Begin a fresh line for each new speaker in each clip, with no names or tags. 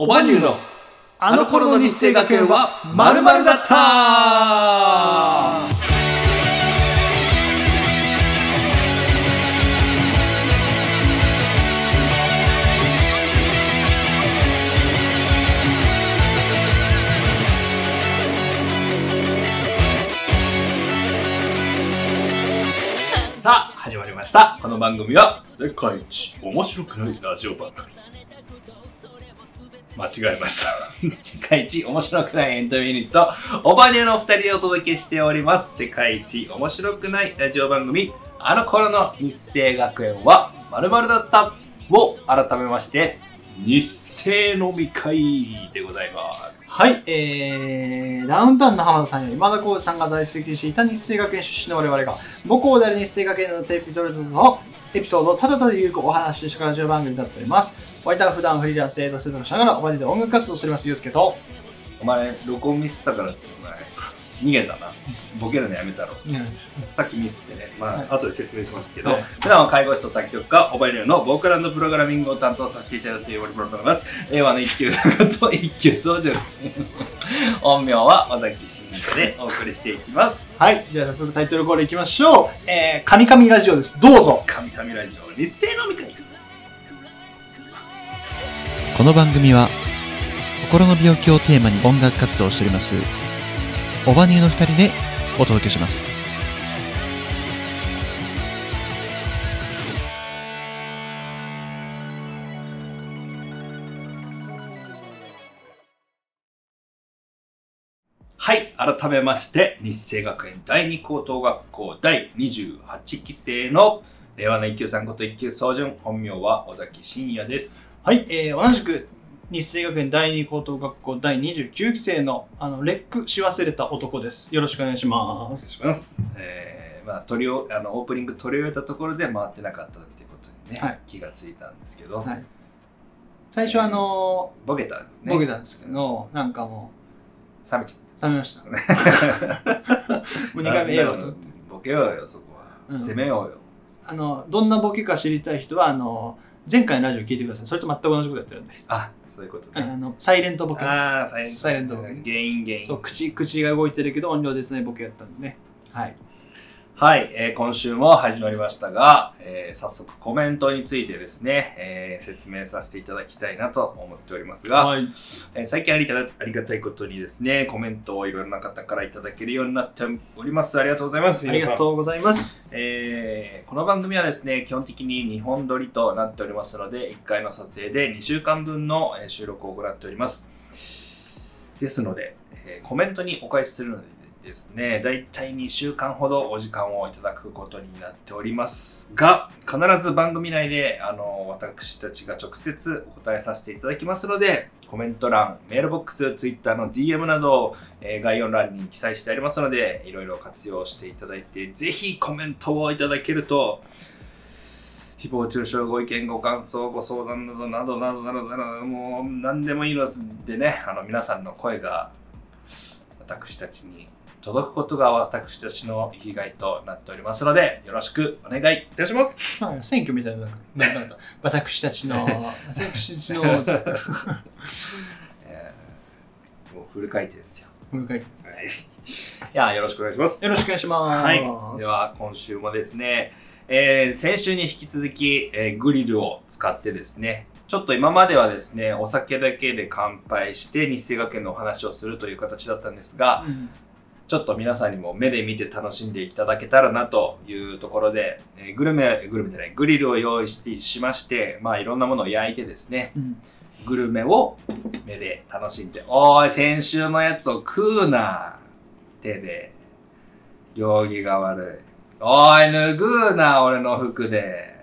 おばにゅうのあの頃の日生学園はまるだった。さあ始まりました。この番組は世界一面白くないラジオ番組。間違えました。世界一面白くないエンタメユニットオバニューのお二人でお届けしております。世界一面白くないラジオ番組あの頃の日生学園は〇〇だったを改めまして日生飲み会でございます。
はい、えー、ダウンタウンの浜田さんより今田耕司さんが在籍していた日生学園出身の我々が母校である日生学園のテレビドルのエピソードをただただゆるくお話ししてラジオ番組になっております。お相手は普段フリーランスで映像制作しながらおばじで音楽活動をしております、ゆうすけと。
お前録音ミスったからってお前逃げたなボケるのやめたろさっきミスってね、まあ、
はい
後で説明しますけど、
はい
普段は介護士と作曲家、オバイルのボーカルプログラミングを担当させていただいているプログラマーです。令和の一級さんと一級総順。本名は尾崎慎太でお送りしていきます。
はい、じゃあ早速タイトルコールいきましょう。えー、神々ラジオです。どうぞ。
神々ラジオ、日生飲み会。
この番組は心の病気をテーマに音楽活動をしておりますオバニューの2人でお届けします
はい、改めまして、日生学園第二高等学校第28期生の令和の一級さんこと一級総順、本名は尾崎真也です。
はい、えー、同じく日生学園第二高等学校第29期生のあのレックし忘れた男です。よろしくお願いします。
します。えー、まあ、取りおあのオープニング取り終えたところで回ってなかったっていうことにね、
はい
気がついたんですけど、
はい最初あの
ボケたんです
ー、
ね。
ボケたんですけど、なんかも
冷めちゃっ
う、冷めました。もう
た。
2回目ええわと。
ボケようよ、そこは。
うん
攻めようよ。
あの、どんなボケか知りたい人は、あの、前回のラジオ聞いてください。それと全く同じことやってるんで。
あ、そういうこと
あ
ね。
の、サイレントボケ。
ああ、サイレント。
サイレントボケ
原因原因。
そう口、口が動いてるけど音量ですね、ボケやったんでね。はい。
はい、えー今週も始まりましたが、えー早速コメントについてですね、えー説明させていただきたいなと思っておりますが、
はい。
えー最近ありがありがたいことにですね、コメントをいろんな方からいただけるようになっております。ありがとうございます。
ありがとうございます。
えーこの番組はですね、基本的に2本撮りとなっておりますので、1回の撮影で2週間分のえー収録を行っております。ですので、えーコメントにお返しするのでですね、だいたい2週間ほどお時間をいただくことになっておりますが、必ず番組内であの私たちが直接お答えさせていただきますので、コメント欄、メールボックス、ツイッターの DM など、えー概要欄に記載してありますので、いろいろ活用していただいて、ぜひコメントをいただけると、誹謗中傷、ご意見、ご感想、ご相談などなどなどなどなど、もう何でもいいのでね、あの皆さんの声が私たちに届くことが私たちの生きがいとなっておりますので、よろしくお願いいたします。
まあ、選挙みたいな、なんか、私たちの、私たちの、
えーもうフル回転ですよ。
もう一回よ
はい。いや、よろしくお願いします。
ろしくお願いします。
はい。では、今週もですね、えー先週に引き続き、えーグリルを使ってですね、ちょっと今まではですね、お酒だけで乾杯して日生学園のお話をするという形だったんですが、
うん
ちょっと皆さんにも目で見て楽しんでいただけたらなというところで、えーグルメ、グルメじゃない、グリルを用意してしまして、まあいろんなものを焼いてですね、
うん
グルメを目で楽しんで、おーい、先週のやつを食うな。手で。行儀が悪い。おーい、脱ぐな、俺の服で。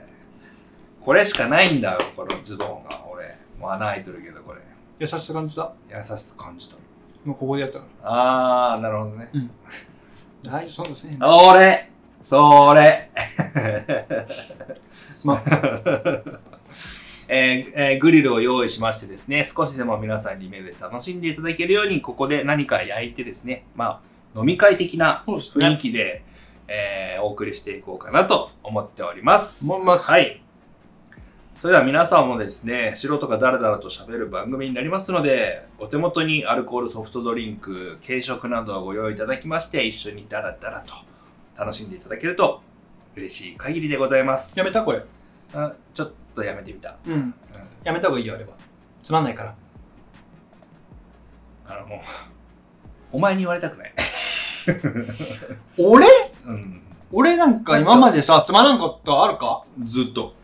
これしかないんだよ、このズボンが。俺。もう穴開いてるけど、これ。
優しさ感じた？
優しさ感じた。
もうここでやったか
あー、なるほどね。
ら。はい、そうですね。
俺それ
すまん。
えーえーグリルを用意しましてですね、少しでも皆さんに目で楽しんでいただけるように、ここで何か焼いてですね、まあ、飲み会的な雰囲気で、えーお送りしていこうかなと思っております。
思います
はい。それでは皆さんもですね、素人がダラダラと喋る番組になりますので、お手元にアルコールソフトドリンク、軽食などをご用意いただきまして、一緒にダラダラと楽しんでいただけると嬉しい限りでございます。
やめたこれ。
あちょっとやめてみた。
うん。
うん
やめた方がいいよ、あれば。つまんないから。
あのもう、お前に言われたくない。
俺？
うん。
俺なんか今までさ、つまらんことあるか？
ずっと。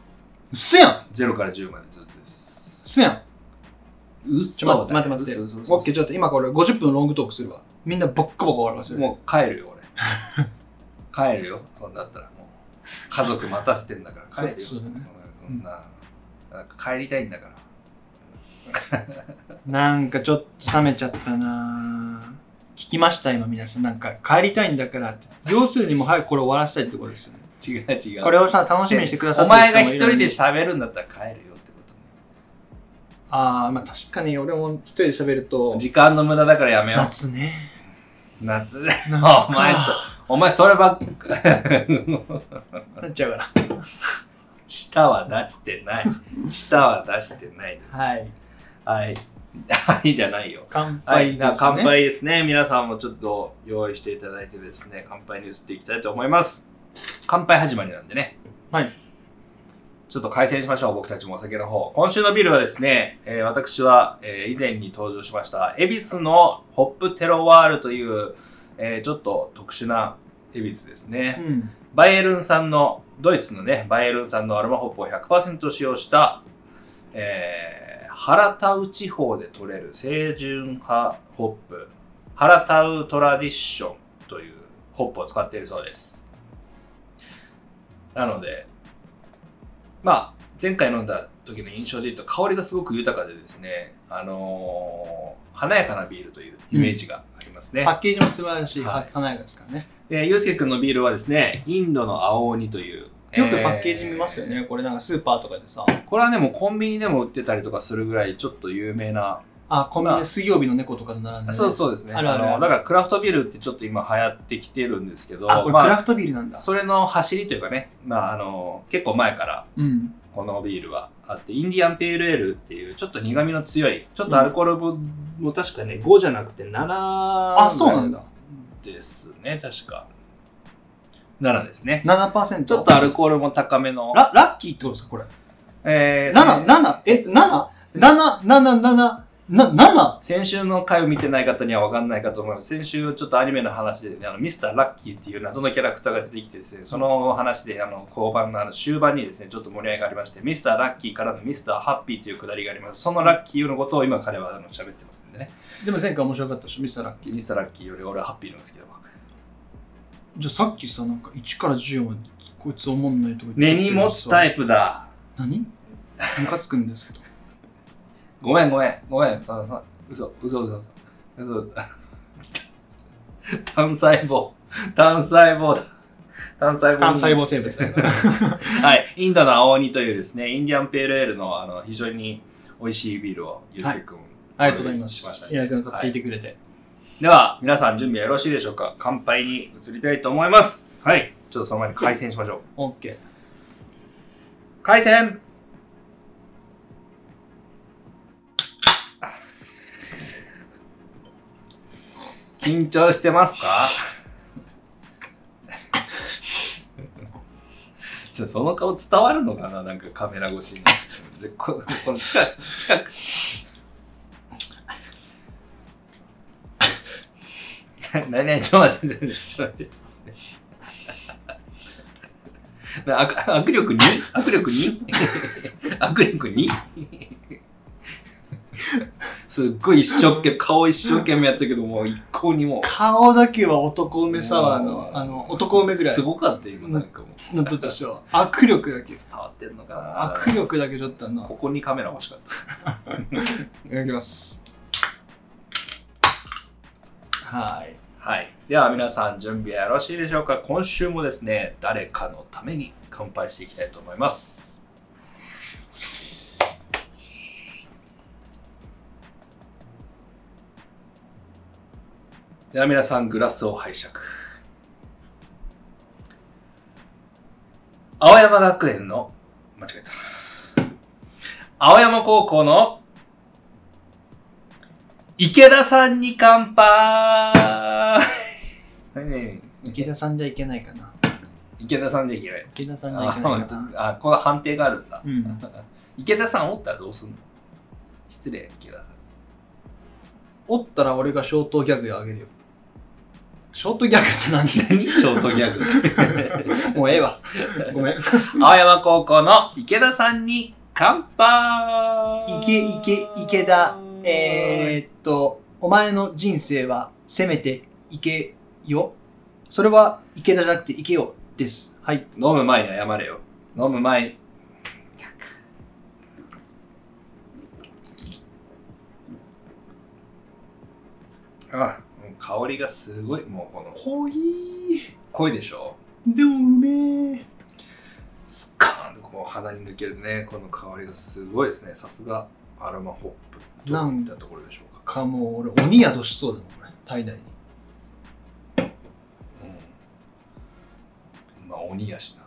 うっせやん
0から10までずっとです。
うっせやん
うっ
ちょ、待って待って待って。オッケー、ちょっと今これ50分ロングトークするわ。みんなボッコボコ笑わせる。
もう帰るよ、俺。帰るよ、そんだったらもう。家族待たせてんだから帰るよ。
そうそうだね
そんな、なんか帰りたいんだから。
なんかちょっと冷めちゃったなぁ聞きました今皆さん。なんか帰りたいんだからって。要するにもう早くこれ終わらせたいってことですよね。
違う違う。
これをさ、楽しみにしてくださ
お
ってる人も
前が一人で喋るんだったら帰るよってことね。
ああ、まあ確かに俺も一人で喋ると、
時間の無駄だからやめよう。
夏ね。
夏。
夏
お前そ
か。
お前そればっか。
なっちゃうから。
舌は出してない。舌は出してないです。
はい。
はい。はいじゃないよ。
乾
はい、
杯ね、
な乾杯ですね。皆さんもちょっと用意していただいてですね、乾杯に移っていきたいと思います。乾杯始まりなんでね。
はい。
ちょっと開催しましょう、僕たちもお酒の方。今週のビールはですね、えー私は、えー以前に登場しました、恵比寿のホップテロワールという、えーちょっと特殊な恵比寿ですね。
うん。
バイエルン産の、ドイツのね、バイエルン産のアロマホップを100%使用した、えー、ハラタウ地方で取れる清純派ホップ、ハラタウトラディションというホップを使っているそうです。なので、まあ、前回飲んだ時の印象で言うと香りがすごく豊かでですね、あのー華やかなビールというイメージがありますね。
パッケージも素晴らしい、
はい
華やかですからね。
で、ゆうすけくんのビールはですね、インドの青鬼という。
よくパッケージ見ますよね、これなんかスーパーとかでさ。
えーこれはね、もうコンビニでも売ってたりとかするぐらい、ちょっと有名な。
あ、コンビニ水曜日の猫とかと並んで、ね。
そうそうですね。
あ
のだからクラフトビールってちょっと今流行ってきてるんですけど、
あ、これ
ま
クラフトビールなんだ。
それの走りというかね、まあ、あの、結構前から
うん。
このビールはあって、インディアンペールエールっていうちょっと苦味の強い、ちょっとアルコールも,、も確かね、5じゃなくて7
あ、そうなんだ。
ですね、確か。7ですね。
7%。
ちょっとアルコールも高めの。
ララッキーってことですか、これ。
えー
7、7、え、7、7、7、7、な、7?
先週の回を見てない方には分かんないかと思います。先週ちょっとアニメの話でね、あのミスターラッキーっていう謎のキャラクターが出てきてですね、その話であの後半のあの終盤にですね、ちょっと盛り上がりまして、ミスターラッキーからのミスターハッピーというくだりがあります。そのラッキーのことを今彼はあの喋ってますんでね。
でも前回面白かったでしょ、ミスターラッキー。
ミスターラッキーより俺はハッピーなんですけど。
じゃあさっきさ、なんか1から10までこいつおもんないとか言
根に持つタ
イ
イプだ。
プ。何？ムカつくんですけど。
ごめんごめん、ごめん、そのその嘘、嘘、嘘、嘘。嘘 単細胞、単細胞だ。単細胞。
単細胞生物。
はい、インドの青鬼というですね、インディアンペールエールのあの非常に美味しいビールをゆうすけくん、
ありがとうございます。
しました
いや、でも買ってい
はい
てくれて。
では、皆さん準備はよろしいでしょうか乾杯に移りたいと思います。はい、ちょっとその前に開戦しましょう。
オッケ
緊張してますか？ちょその顔伝わるのかな？なんかカメラ越しに。でここの近く、近く。なになにちょっと待って、ちょっと待って。握握力に？握力に？握力に？すっごい一生懸命、顔一生懸命やったけど、もう一向にも
顔だけは男梅サワーの
う、ん
あの、男梅
う、
ぐらい
すごかった今、なんかもう。
のとでしょ。握力だけ。
伝わってんのかな
握力だけちょっとあの、
ここにカメラ欲しかった。
いただきます。はい。
はい。では皆さん準備はよろしいでしょうか今週もですね、誰かのために乾杯していきたいと思います。では皆さんグラスを拝借。青山学園の、間違えた。青山高校の池田さんに乾杯
池田さんじゃいけないかな。
池田さんじゃいけない。
池田さんじゃいけない。
あ、あこの判定があるんだ。
うん。
池田さんおったらどうすんの？失礼、池田さん。
おったら俺がショートギャグあげるよ。ショートギャグって何
何？ショートギャグ。
もうええわ。ごめん。
青山高校の池田さんに乾杯
池、池、池田、えー、っと、お前の人生はせめて池よ。それは池田じゃなくて池よです。はい。
飲む前に謝れよ。飲む前に。あ、もう香りがすごい、もうこの、
濃い
濃いでしょ？
でもうめえ。
スカーンとこう鼻に抜けるね、この香りがすごいですね。さすがアロマホップ。
なん
どういったところでしょうか。
かもう俺鬼宿しそうだもんこれ体内に
うん。まあ、鬼やしな。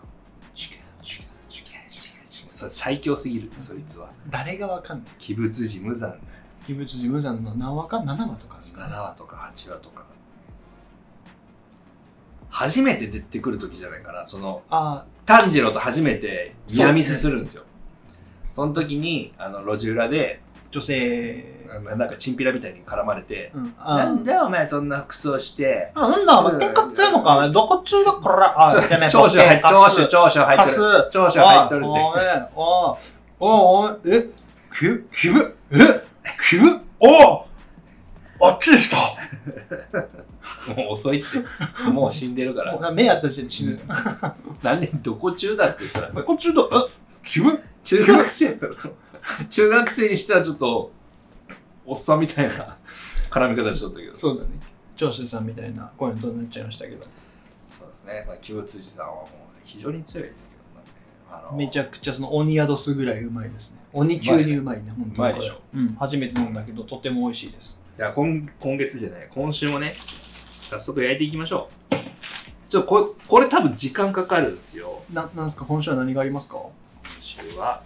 さ最強すぎる、そいつは。
誰がわかんない
鬼物寺無惨だよ。
鬼物寺無惨の何話か7話とかですか
？7話とか8話とか。初めて出てくる時じゃないかな。その
あ
炭治郎と初めてニアミスするんですよ。その時にあの路地裏で
女性。
なんかチンピラみたいに絡まれて
うん「
なん
あ
だよお前そんな服装して
あなんだお前喧嘩ってんのかお前どこ中だからあ
長所入っ長所長所入っ
カス。
とる長所入っとるっ
おいおいおいおいえ？ききぶえ？きぶおいあっちでした。
てもう遅いって。もう死んでるから。
目やった時点で死ぬ。
なんでどこ中だってさ。
どこ中だ。えきぶ
中学生だろ。中学生にしてはちょっとおっさんみたいな絡み方しとったけど。
そうだね。長州さんみたいなコメントになっちゃいましたけど。
そうですね、まあ、清辻さんはもう非常に強いですけどね。あの
めちゃくちゃその鬼宿すぐらいうまいですね鬼級にうまいね本当に。
うまいでしょ。
うん。初めて飲んだけどとても美味しいです。
じゃあ今今月じゃない、今週もね、早速焼いていきましょう。ちょこれ、これ多分時間かかるんですよ。
ななんですか？今週は何がありますか？
今週は。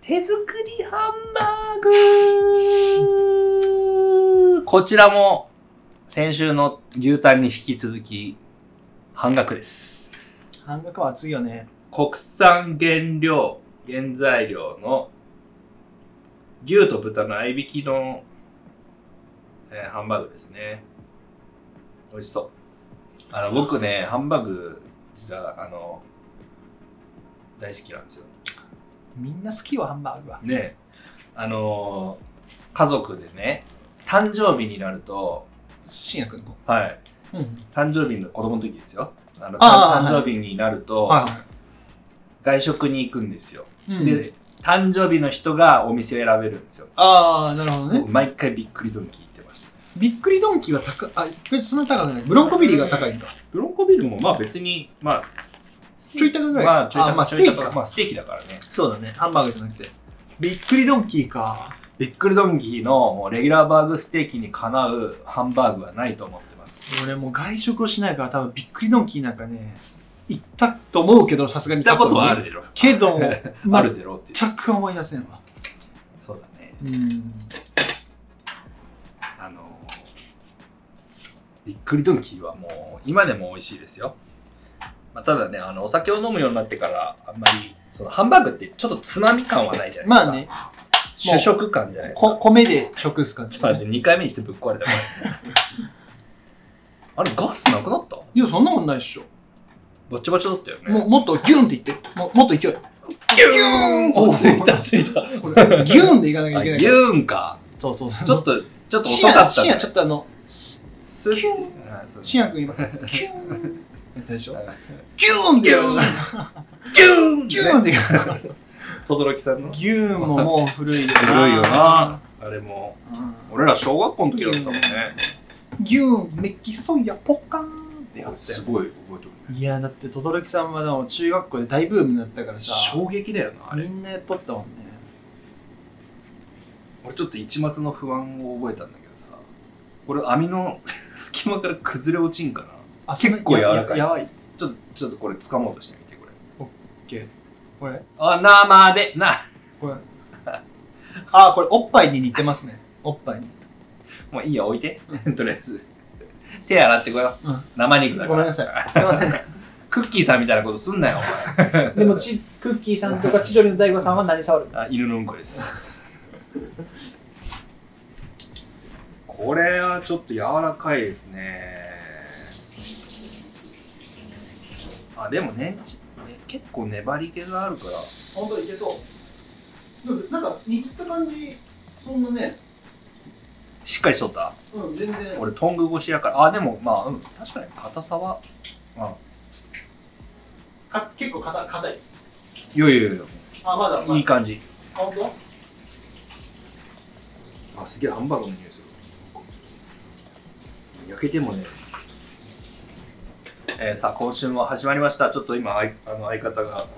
手作りハンバーグ。こちらも先週の牛タンに引き続き半額です。
半額は熱いよね。
国産原料、原材料の牛と豚の合いびきの、えーハンバーグですね。美味しそう。あの、僕ね、ハンバーグ、実は、あの、大好きなんですよ。
みんな好きよハンバーグは
ね、あのー家族でね、誕生日になると、
信也くんの
はい、
うん
誕生日の子供の時ですよ。あの誕生日になると、
は
外食に行くんですよ。
い、うん、
で、誕生日の人がお店を選べるんですよ。
ああなるほどね。
僕毎回びっくりドンキー行ってました。
びっくりドンキーは高いあ別にそんな高くない？ブロンコビリーが高いんだ。
ブロンコビルもまあ別に、まあ、
ちょい高ぐらい？
まあちょい高
あまあステーキか。
まあステーキだからね。
そうだね。ハンバーグじゃなくて。びっくりドンキーか。
びっくりドンキーのもうレギュラーバーグステーキにかなうハンバーグはないと思ってます。
俺もう外食をしないから多分びっくりドンキーなんかね行ったと思うけどさすがに
行ったことはあるでろ。
けど
あるでろって。
全く思い出せんわ
そうだね。
うん
あのびっくりドンキーはもう今でも美味しいですよ。まあ、ただね、あのお酒を飲むようになってからあんまりそのハンバーグってちょっとつまみ感はないじゃないですか。
まあね
主食感じゃないですか。
こ米で食す感じ、
ちょっと待って、2回目にしてぶっ壊れたから。あれ、ガスなくなった？
いやそんなことないっしょ、
バチバチだったよね。
もうもっとギュンって言って。ももっと勢い。
ギューン！お、ついたついた。
これギュンでいかなきゃいけないから。
ューンか。
そうそう
ちょっと、ちょっと遅かった。ね。
深夜ちょっとあの
ス
キューン。
あそう。
深夜君今ギューンやったでしょ？
あ
ギューンって
ギューン！ギューン！
ギューンって
轟さんの？
ギューンももう古いよな。
古いよな。あれも、
うん
俺ら小学校の時だったもんね。
ギューンメキソイヤポッカーンってやったよ
すごい覚えてる。ね。
いやだって轟さんはでも中学校で大ブームになったからさ
衝撃だよな、あれ。
みんなやっとったもんね
俺ちょっと一末の不安を覚えたんだけどさ。これ網の 隙間から崩れ落ちんかな？
あ
結構柔らかい
やばい
ちょっと、ちょっとこれ掴もうとしてみて、これ。
オッケーこれ？
あ、生で、な、
これ。あー、これおっぱいに似てますね。おっぱいに。
もういいよ、置いて。とりあえず。手洗ってこよう。
うん
生肉だから。
ごめんなさい。すいません。
クッキーさんみたいなことすんなよ、お前。
でもち、クッキーさんとか千鳥の大悟さんは何触る
あ、犬のうんこです。これはちょっと柔らかいですね。あ、でもね、ちね結構粘り気があるから。
本当いけそう。なんか握った感じ、そんなね、
しっかりしとった？
うん、全然。
俺トング越しやから。あ、でもまあ、うん、確かに硬さは。あ
か結構硬硬い。
いやいやいや、
あ、まだ、ま
いい感じ。
あ、本当？
あ、すげえハンバーグの匂いする。焼けてもね。えーさあ、今週も始まりました。ちょっと今、あいあの相方が、あのー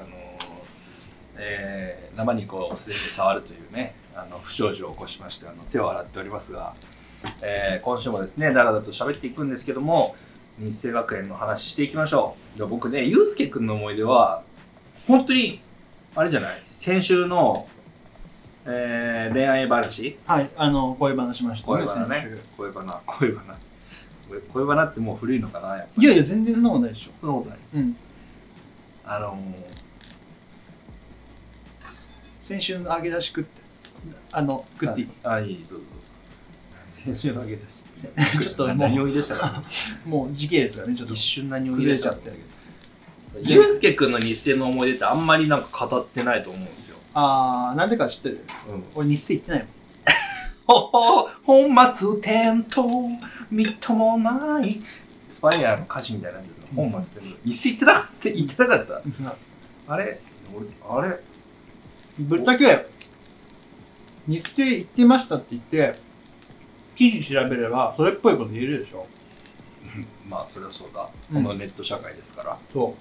えー生肉を素手で触るというね、あの不祥事を起こしまして、あの手を洗っておりますが、えー今週もですね、だらだらと喋っていくんですけども、日生学園の話していきましょう。で僕ね、ゆうすけくんの思い出は、本当に、あれじゃない？先週の、えー恋愛話？
はい、あの、恋話しました、
恋バナね。恋バナ。恋バナ。恋恋バナってもう古いのかなやっぱ
いやいや、全然そんなことないでしょ。
そんなことない？
うん。
あの
先週の揚げ出し食って、あの、
ー、
食っていい
ああいいどうぞ。先週のあげ出し。
ちょっともう
何を言い出したか
もう時系列がね、ちょっと
一瞬何を言い出
ちゃっ
たかゆうすけくんの日生の思い出ってあんまりなんか語ってないと思うんですよ、
あー、なんでか知ってる？
うん、
俺日生行ってないもん。
ほほ本末転倒みっともないスパイアの歌詞みたいになってる本末転倒。日生行ってなかった行ってなかった。あれ？俺あれ？
ぶっちゃけ、日生行ってましたって言って、記事調べれば、それっぽいこと言えるでしょ。
まあそれはそうだ、
うん
このネット社会ですから
そ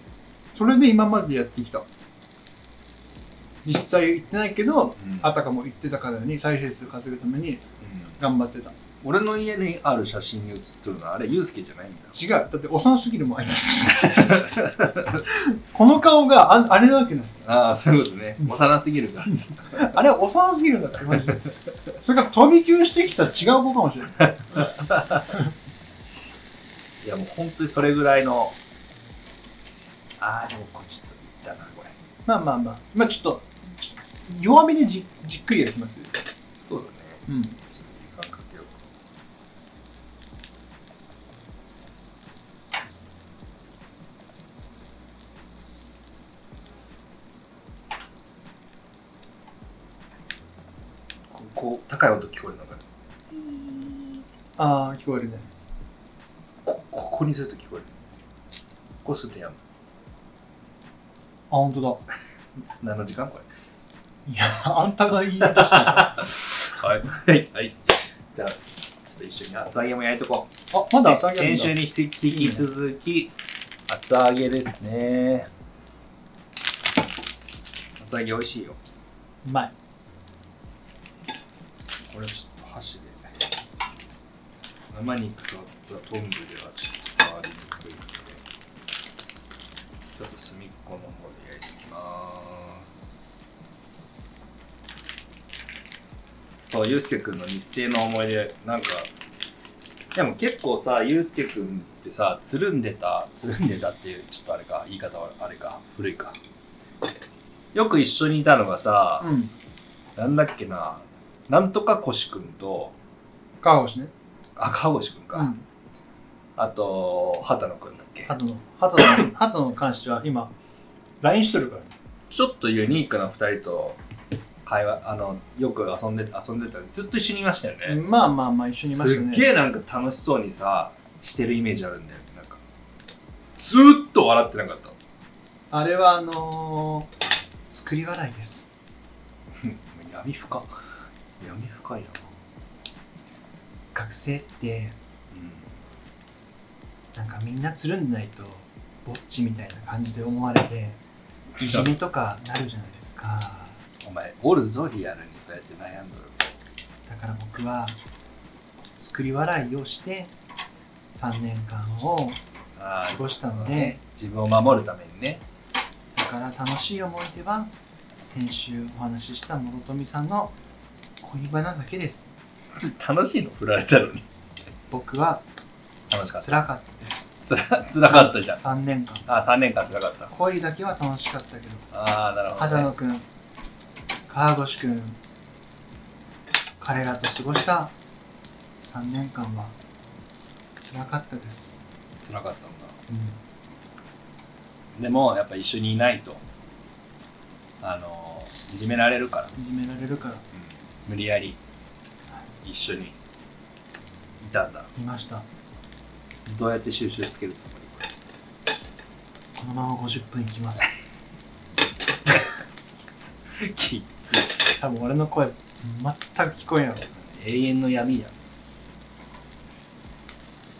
う。それで今までやってきた。実際行ってないけど、
うん
あたかも言ってたからに再生数稼ぐために頑張ってた。
俺の家にある写真に写ってるのはあれユうスケじゃないんだ
違う。だって幼すぎるもん。この顔がああれなわけない。
ああそういうことね
うん
幼すぎるから
あれ幼すぎるんだって、マジで。それから飛び級してきた違う子かもしれない。
いやもう本当にそれぐらいのああでもこれちょっといったなこれ
まあまあまあ。まあちょっと、弱めにじじっくりやりますよ。
そうだね
うん。
ちょっと時間かけようここう高い音聞こえるのか
ああ、聞こえるね。
こここにすると聞こえる。こうするとやむ
あ、ほんとだ。
何の時間これ？
いや、あんたが言い出した。
はい。はい。はい。じゃあちょっと一緒に厚揚げも焼いとこう。
あ、まだ厚揚げ
先週に引き続き厚揚げですね。厚揚げ美味しいよ
うまい。
これちょっと箸で。生肉触ったトングではちょっと触りにくいので。ちょっと隅っこの方で焼いていきます。そうゆうすけくんの日生の思い出。なんかでも結構さゆうすけくんってさつるんでたつるんでたっていうちょっとあれか言い方はあれか。古いか。よく一緒にいたのがさ、
うん。
なんだっけな、なんとかこしくんと、
川越ね。
あ、かごしくんか。
うん。
あと、畑野くんだっけ。
鳩の、鳩の、鳩の関しては今、LINE しとるからね。
ちょっとユニークな二人と会話、あの、よく遊んで、遊んでたずっと一緒にいましたよね。
まあまあまあ一緒にいましたね。
すっげえなんか楽しそうにさ、してるイメージあるんだよね。なんか、ずーっと笑ってなかった。
あれはあのー、作り笑いです。
闇深。闇深いな。
学生って、
う
なんかみんなつるんでないと、ぼっちみたいな感じで思われて、いじめとかなるじゃないですか。
ん。お前、おるぞ、リアルにそうやって悩んどる。
だから僕は、作り笑いをして、3年間を
あ
過ごしたので、
自分を守るためにね。
だから楽しい思い出は先週お話しした諸富さんの恋バナだけです
楽しいの？振られたのに。
僕は
楽しかった。
辛かったです
つら、つらかったじゃん。
3年間
あ、3年間つらかった。
恋だけは楽しかったけど
ああ、なるほど、ね。
畑野くん川越くん彼らと過ごした3年間は辛かったです、
つらかったんだ。
う
でも、やっぱ一緒にいないと、あのー、いじめられるから、
ん、いじめられるから
無理やり。一緒に。いたんだ。
いました。
どうやって収集つけるつも
このまま50分いきます。
り きつ
多分俺の声全く聞こえんやろ。
永遠の闇や。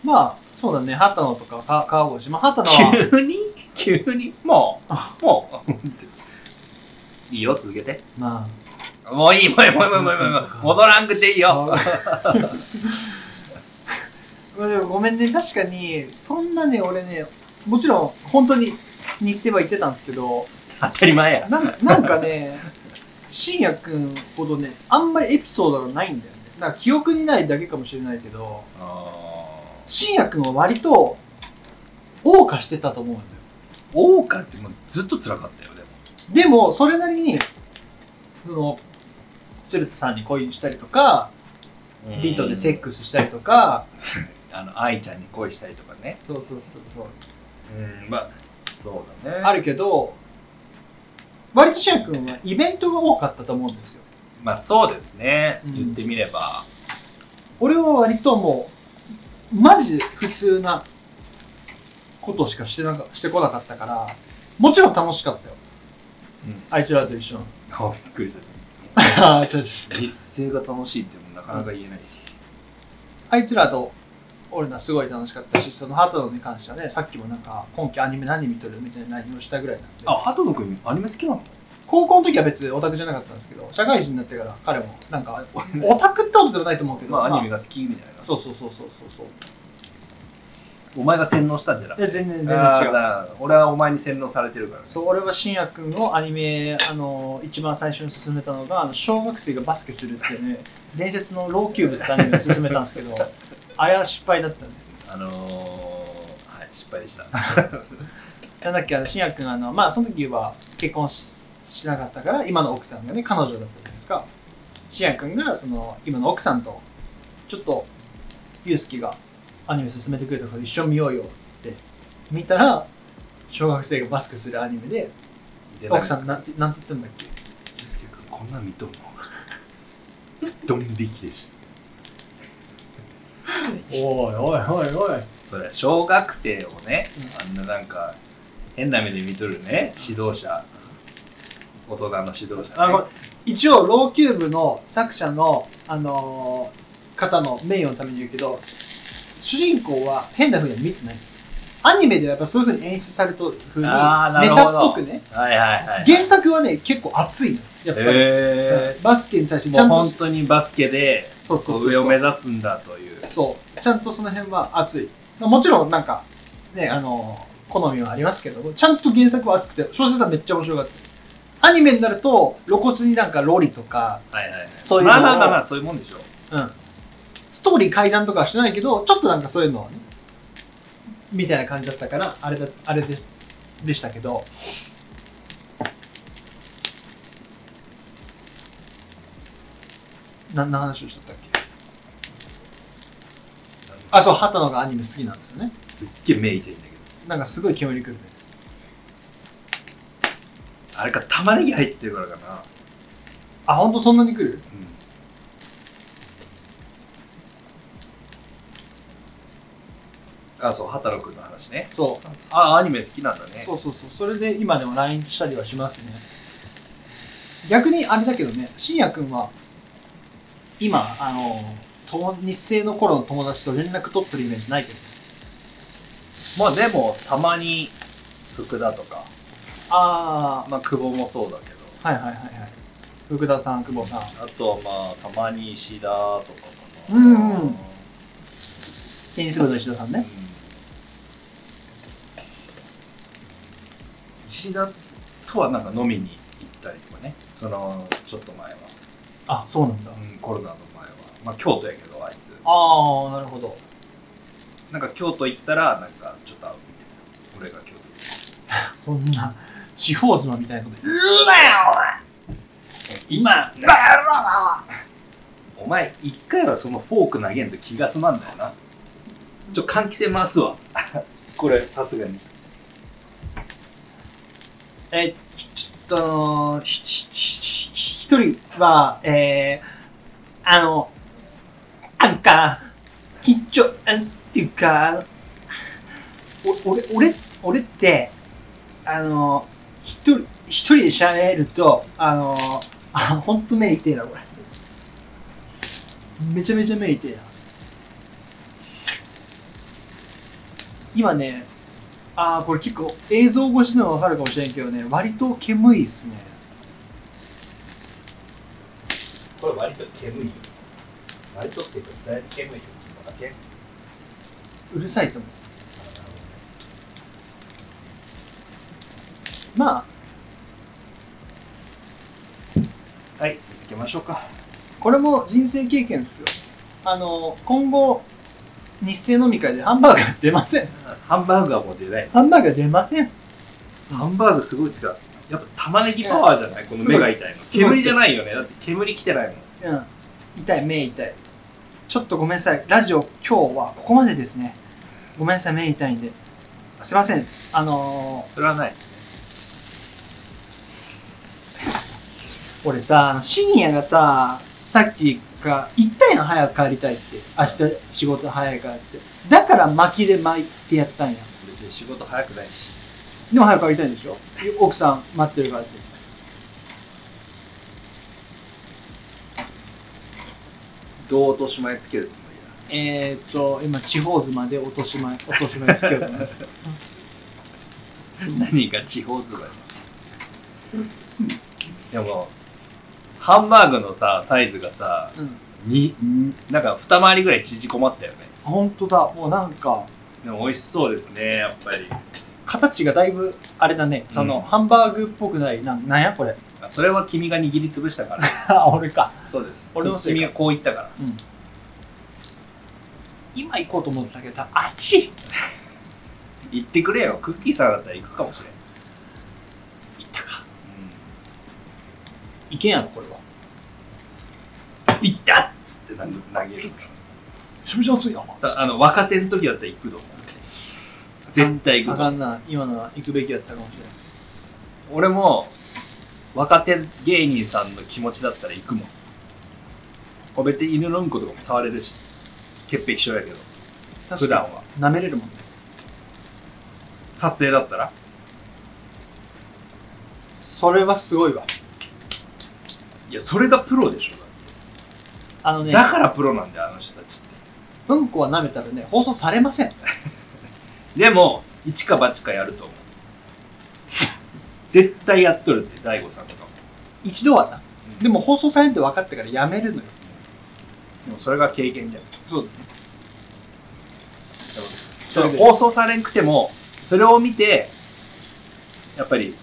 まあそうだね。畑野とかか川越まあ畑野は。
急に？急に？もう、もう？いいよ、続けて。
ま
もういい、もういい、もういい、もういい、もういいもう。戻らんくていいよ。
まあでもごめんね確かにそんなね俺ねもちろん本当に日生は言ってたんですけど
当たり前や。
なんなんかね信也くんほどねあんまりエピソードがないんだよねなんか記憶にないだけかもしれないけど信也くんは割と謳歌してたと思うんだよ
謳歌ってもうずっと辛かったよ、でも。
でもそれなりにその鶴田さんに恋したりとかビートでセックスしたりとか
あの、愛ちゃんに恋したりとかね。
そうそうそうそう
うん、まあ、そうだね。
あるけど割と信也くんはイベントが多かったと思うんですよ
まあ、そうですね。
うん
言ってみれば。
俺は割ともうマジで普通なことしかしてなかしてこなかったからもちろん楽しかったよ、
うん
あいつらと一緒に
あ、びっくりした。
あー違う違う
実声が楽しいってもなかなか言えないし。
あいつらと俺らすごい楽しかったしそのハートに関してはねさっきもなんか今期アニメ何見とるみたいな内容をしたぐらいなんで
あ、ハトノ君アニメ好きなの
高校の時は別にオタクじゃなかったんですけど社会人になってから彼もなんかオタクってことではないと思うけど、
まあ、アニメが好きみたいな。
そうそうそうそうそうそう
お前が洗脳したんじゃなくて。
いや全然全然違う
俺はお前に洗脳されてるから。
そう俺は信也君のアニメあの一番最初に進めたのがあの小学生がバスケするっていうね伝説のローキューブってアニメを進めたんですけど あれは失敗だったね
あのー、はい、失敗でした。
なんだっけあの信也君あのまあその時は結婚ししなかったから今の奥さんがね彼女だったじゃないですか信也君がその今の奥さんとちょっとユうスケがアニメ進めてくれたから一緒に見ようよって。見たら小学生がバスケするアニメで奥さんなんてなんて言ったんだっけ？
ゆうすけくん、こんなん見とんの？ドン引きでした。
おいおいおいおい。
それ、小学生をね、あんななんか、変な目で見とるね、指導者。大人の指導者、ね。
あの一応ローキューブの作者の、あのー方の名誉のために言うけど主人公は変な風には見てない。アニメではやっぱそういう風に演出されとる風にネタっぽくね。
はいはいはい。
原作はね結構熱いのやっぱり、
へ
バスケに対して
ー、
ちゃ
ん本当にバスケで
そうそう
上を目指すんだという。
そう。ちゃんとその辺は熱い。もちろんなんかねあのー好みはありますけどちゃんと原作は熱くて小説はめっちゃ面白かった。アニメになると露骨になんかロリとか
はいはいはい。
そういう
まあまあまあまあ、そういうもんでしょ。
うん。ストーリー階段とかはしてないけど、ちょっとなんかそういうのはね、みたいな感じだったから、あれだ、あれで、でしたけど、何の話をしとったっけあ、そう、畑野がアニメ好きなんですよね。
すっげえ目痛いんだけど。
なんかすごい煙くるね。
あれか、玉ねぎ入ってるからかな。
あ、ほんとそんなに来る？
うん。あ、そう、畑野くんの話ね。
そう。
あ、アニメ好きなんだね。
そうそうそう。それで今でも LINE したりはしますね。逆にあれだけどね、信也くんは、今、あの、と日生の頃の友達と連絡取ってるイメージないけど。
まあでも、たまに福田とか、
あ
まあ久保もそうだけど、
あ、はいはいはいはい。福田さん、久保さん。
あとはまあ、たまに石田とかかな。
うんうんテニス部の石田さんね。
石田とはなんか飲みに行ったりとかね。そのちょっと前は、
あそうなんだ。
うん、コロナの前は。まあ京都やけどあいつ。
ああなるほど。
なんか京都行ったらなんかちょっと会うみたいな俺が京都
そんな地方妻みたいなこと。言うなよ今バ
お前一回はそのフォーク投げんと気が済まんだよな。ちょ換気扇回すわ。これさすがに
えちょっとひひひひ一人はえー、あのなんか緊張あっていうかお俺俺俺ってあの一人一人で喋るとあのあほんと目痛えなこれめちゃめちゃ目痛えな今ねああこれ結構映像越しでもわかるかもしれんけどね。割と煙いっすね。
これ割と煙い割とっていうかだいぶ煙いだけ
うるさいと思う。まあ。
はい続けましょうか。
これも人生経験ですよ。あの今後日清飲み会でハンバーガー出ません。
ハンバーガーも出ない。
ハンバーガー出ません。
ハンバーグすごいってかやっぱ玉ねぎパワーじゃない？この目が痛いの。
すごい。
煙じゃないよね。だって煙来てないもん。
うん。痛い目痛い。ちょっとごめんなさい。ラジオ今日はここまでですね。ごめんなさい。目痛いんで。すいません。あの
それはない。ですね
ー、俺さあの深夜がささっきが言ったやん早く帰りたいって明日仕事早いからって。だから薪で巻いてやったんや。
別に仕事早くないし。
でも早く帰りたいんでしょ？奥さん待ってるからって。
どう落とし前つけるつもり
えー、っと今地方妻で落とし前落とし前つけようと思って
だ何が地方妻やでもハンバーグのさサイズがさ
うん。
にんなんか二回りぐらい縮こまったよね。
本当だ。もうなんか。
でも美味しそうですねやっぱり。
形がだいぶあれだね、その
うん
ハンバーグっぽくないなんなんやこれ。
あそれは君が握りつぶしたから。
あ俺か。
そうです。
俺のせいか。
君がこう言ったから。
うん。今行こうと思ってたけど多分あっち。
言ってくれよ。クッキーさんだったら行くかもしれん、
行ったか行けんやろこれは。
行ったっつって投げ投げる
めちゃめちゃ熱い。な
だあの若手の時だったら行くと思う。絶対行くと思う。
あかんな。今のは行くべきだったかもしれない
俺も若手芸人さんの気持ちだったら行くもん。これ別に犬のうんことかも触れるし。潔癖症やけど。普段は。
舐めれるもんね。
撮影だったら？
それはすごいわ
いやそれがプロでしょ。
あのね
だからプロなんだよあの人たちって。
うんこは舐めたらね放送されません。
でも一か八かやると思う。絶対やっとるぜ大悟さんとかも。
一度はな。でも放送されんって分かってからやめるのよ。
でもそれが経験じゃん。
そうだね。
その放送されんくてもそれを見てやっぱり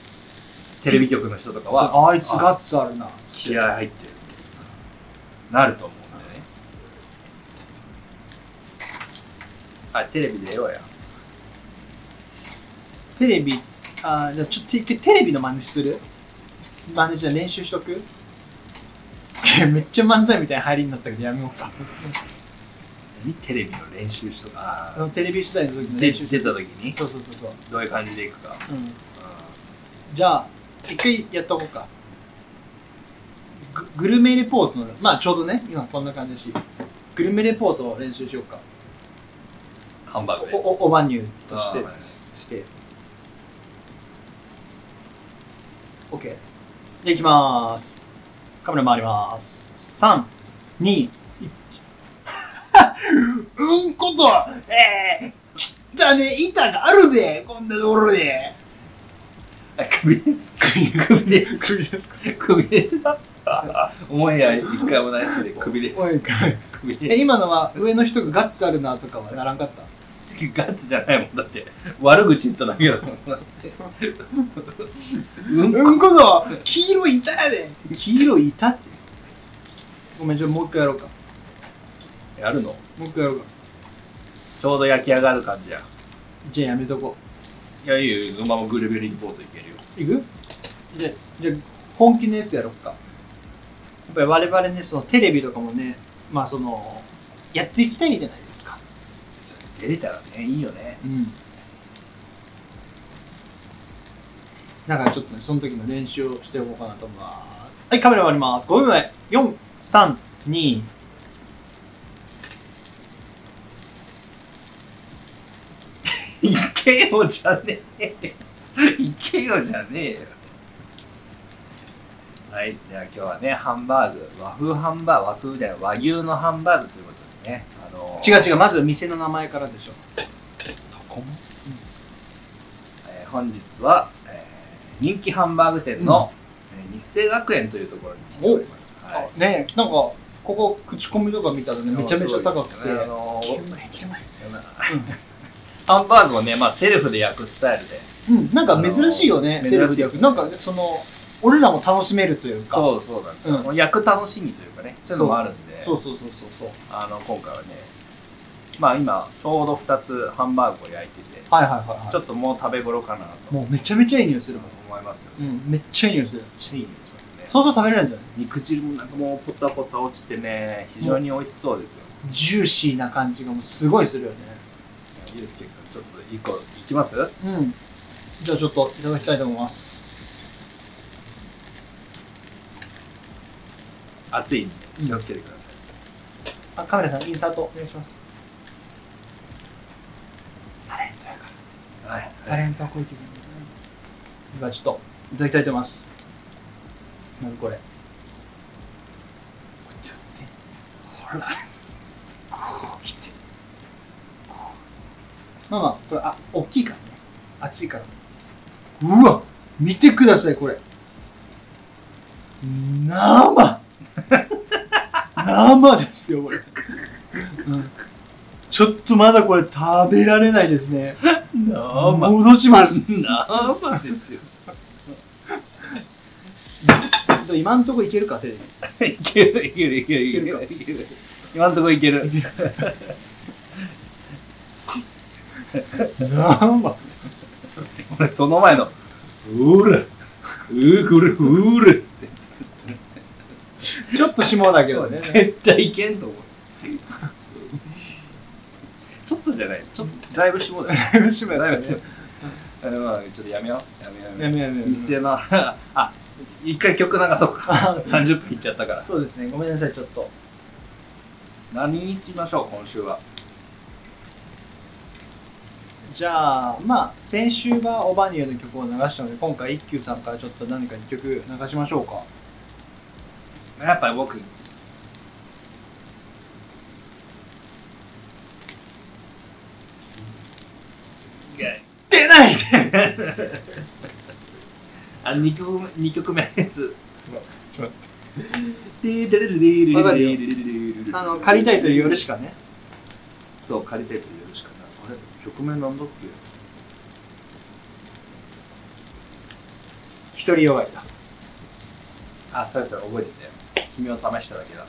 テレビ局の人とかは
あいつガッツあるな。
気合入ってるなると思うんでね。あテレビ出ようや。
テレビあーじゃあちょっと一回テレビの真似する？真似じゃあ練習しとく？めっちゃ漫才みたいな入りになったけどやめようか。
何？テレビの練習しとか
テレビ取材の時の
で
練習。
出た時に？
そうそうそうそう、
どういう感じでいくか、
うん、じゃあ一回やっとこうか。ググルメレポートのまあちょうどね今こんな感じだしグルメレポートを練習しようか。
ハンバーグで。
おおおばにゅうとして。
はい。
して。OK じゃあいきまーす。カメラ回ります。321 うんことえー、汚ね板があるでこんなところで。
あ首です。首首です。
首です。
首です。オンエア一回もないしで首です。首です。
え今のは上の人がガッツあるなとかはならんかった？
ガッツじゃないもんだって。悪口言っただけだもんだって。うん
うんこぞ。黄色いたやで。黄色いたって。ごめんちょっともう一回やろうか。
やるの？
もう一回やろうか。
ちょうど焼き上がる感じや。
じゃあやめとこ
いやいいよ。そのままグルベリリポートいける
いく？じゃあじゃあ本気のやつやろうか。やっぱり我々ねそのテレビとかもねまあそのやっていきたいじゃないですか。
出れたらね。いいよね。
うん。だからちょっとねその時の練習をしておこうかなと思います。はいカメラ回ります。5秒前432
いけよじゃねえよいけよじゃねえよ。はいでは今日はねハンバーグ。和風ハンバーグ和風で和牛のハンバーグということでね。あの
違う違うまず店の名前からでしょ。
そこも、えー本日は、えー人気ハンバーグ店の、えー日生学園というところに来ております、はい。
あねなんかここ口コミとか見たらねめちゃめちゃ高くて。
あのー
いけないいけない
ハンバーグをね、まあ、セルフで焼くスタイルで。
うんなんか珍しいよね
あの
セルフで焼く。なんかその俺らも楽しめるというか。
そうそうなんですよ、
うん。
もう焼く楽しみというかねそういうのもあるんで。
そうそうそうそうそう。
あの今回はねまあ今ちょうど2つハンバーグを焼いてて
はいはいはいは
ちょっともう食べ頃かなと。
いもうめちゃめちゃいい匂いするもん。
思いますよね、
うんめっちゃいい匂いする。
めっちゃいい匂いしますね。
そうそう食べれるんじゃない？
肉汁もなんかもうポタポタ落ちてね非常に美味しそうですよ、
ジューシーな感じがもうすごいするよね。
ゆうすけ君ちょっと一個いきます？
うん。じゃあちょっといただきたいと思います。
熱いんで気をつけてください、
あカメラさんインサートお願いします。タレントやから。
はい。
タレントはこういう気分今ちょっといただきたいと思います。何これ。ほら。こうまあまあこれあ大きいからね。熱いから。うわ見てくださいこれ。生。生ですよこれ、うん、ちょっとまだこれ食べられないですね。
生。
戻します。
生ですよ。
今んとこいけるかテレビ
いけるいけるいけるいける。いける今んとこいける
生
俺その前の。うーらうーくるうーる
ちょっと霜だけどね。
絶対いけんと思う。ちょっとじゃない。ちょっとだいぶ霜だよ。
だいぶ霜や
だいぶ
だいぶ
霜あのまあちょっとやめよう。やめよう。
やめやめやめ
一斉の。あ一回曲流そうか。30分いっちゃったから。
そうですね。ごめんなさいちょっと。
何にしましょう今週は
じゃあまあ先週はオバニューの曲を流したので今回一休さんからちょっと何か一曲流しましょうか。
やっぱり僕。
出ない
あ2曲目二曲目のやつ。
わかるよ。あの借りたいという夜しかね
そう借りたいという曲名なんだっけ
独りよがいだ
あそれそれ覚えてたよ君を試しただけだ。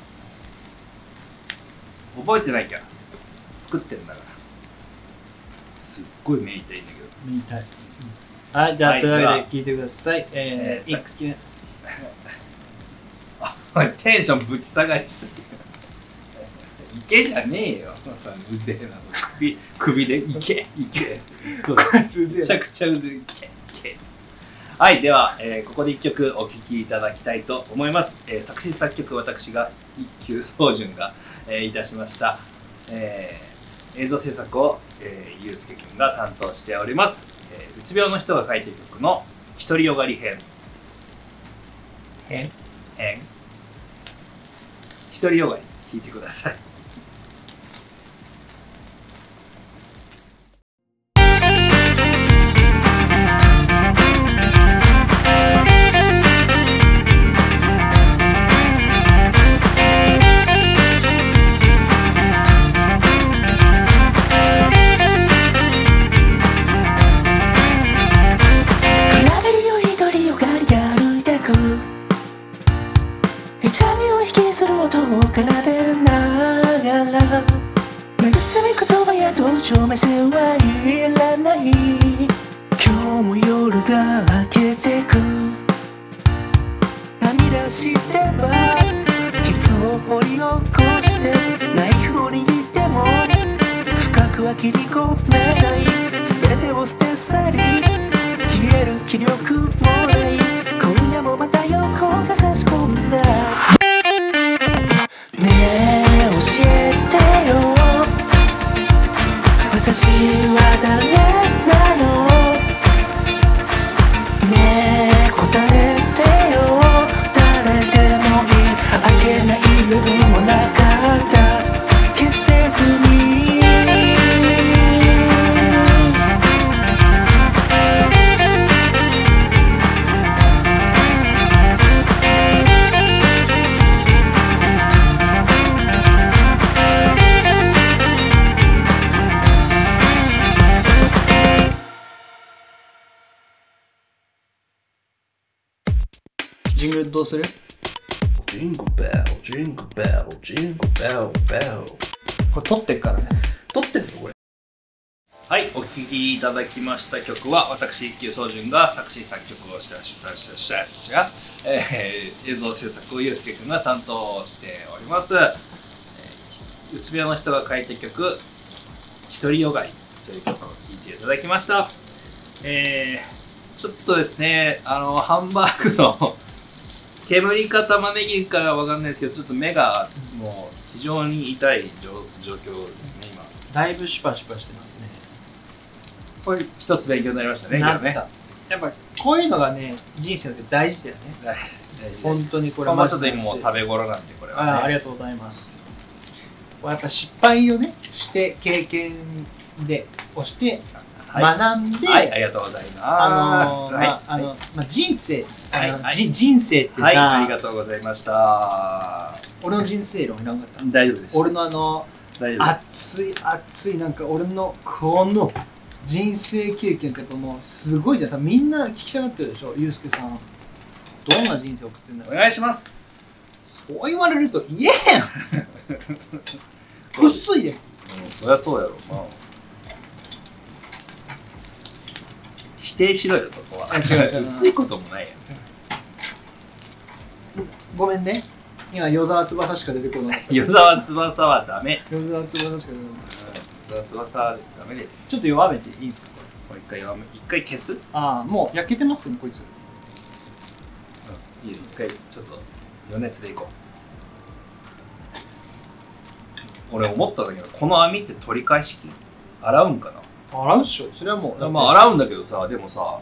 覚えてないか。ら作ってんだから。すっごい目痛いんだけど。
見たい。はいじゃあ、
はい
というわけで聞いてください。えー、
えー
一休
あおいテンションぶち下がりしてるいけじゃねえよ。そのうぜえな首首でいけ。いけ。そうめちゃくちゃうぜえ。いけ。いけ。はいでは、えーここで一曲お聴きいただきたいと思います、えー作詞作曲私が一級宗順が、えーいたしました、えー映像制作を、えー、ゆうすけくんが担当しております、えーうつ病の人が書いてる曲の「独りよがり編」編？編。独りよがり。聞いてください「
ました
曲は、私、一休宗潤が作詞作曲をしたしたしたしたした、えー、映像制作をゆうすけくんが担当しております。えー、うつ病の人が書いた曲、独りよがりという曲を聴いていただきました。えー、ちょっとですね、あの、ハンバーグの 煙か玉ねぎかわかんないですけど、ちょっと目がもう非常に痛い状況ですね、今。
だいぶシュパシュパしてます
これ一つ勉強になりましたね、
なった
ね。
やっぱこういうのがね人生で大事だよね
大大事
本当にこれ
これもうちょっと今もう食べ頃なんで、これは、ね。
あありがとうございますこうやっぱ失敗をねして経験でをして
はい
学んで、
はい、ありがとうございます。
あのー
はい、
まああのまあ、人生、あの
はい
じ人生ってさ、
はい、ありがとうございました。
俺の人生論いらんかった
大丈夫です。
俺のあの
大丈夫です。
熱い熱いなんか俺のこの人生経験ってやっぱもうすごいじゃん。みんな聞きたがってるでしょ。ゆうすけさん。どんな人生送ってんだろう。
お願いします。
そう言われると言えへん 薄いで。
うん、そりゃそうやろ、まあ。否定しろよ、そこは。
あ違う違う。
薄いこともないやん。
ごめんね。今与沢翼しか出てこない。
与沢翼はダメ。
与沢翼しか出てこない
与沢翼はダメです。
ちょっと弱めていいですか？これ
もう一回弱め、一回消す？
ああもう焼けてますねこいつ。
いいよ一回ちょっと余熱でいこう。俺思ったんだけどこの網って取り返し器洗うんか
洗うっしょ。それはもう
なまあ洗うんだけどさでもさ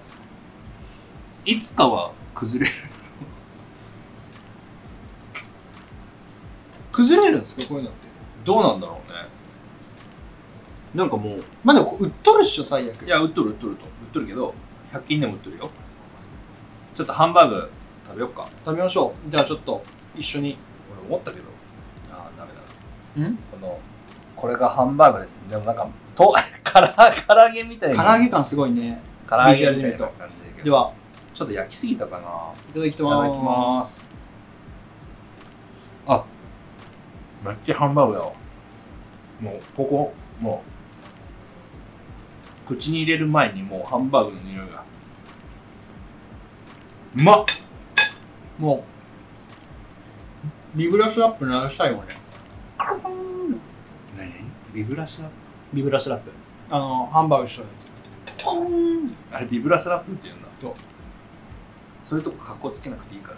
いつかは崩れる。
崩れるんですかこういうのって。
どうなんだろうねなんかもう。
まあでも売っとるっしょ最悪。
いや売っとる売っとると。売っとるけど100均でも売っとるよ。ちょっとハンバーグ食べよっか。
食べましょう。じゃあちょっと一緒に。
俺思ったけど。ああダメだな。ん？このこれがハンバーグですでもなんかと から唐揚げみたい
唐
な
揚げ感すごいね。
唐揚げみたいな感じだけど。
では。
ちょっと焼きすぎたかな。い
ただき
いただきます。あめっちゃハンバーグだわ。もうここもう口に入れる前にもうハンバーグの匂いが。うまっ。
もう。ビブラスラップ流したいもんね。
何？ビブラスラッ
ビブラスラップ。あのハンバーグしとるやつ。ン
プあれビブラスラップって言うんだ。
そう。
そういうとこ格好つけなくていいから。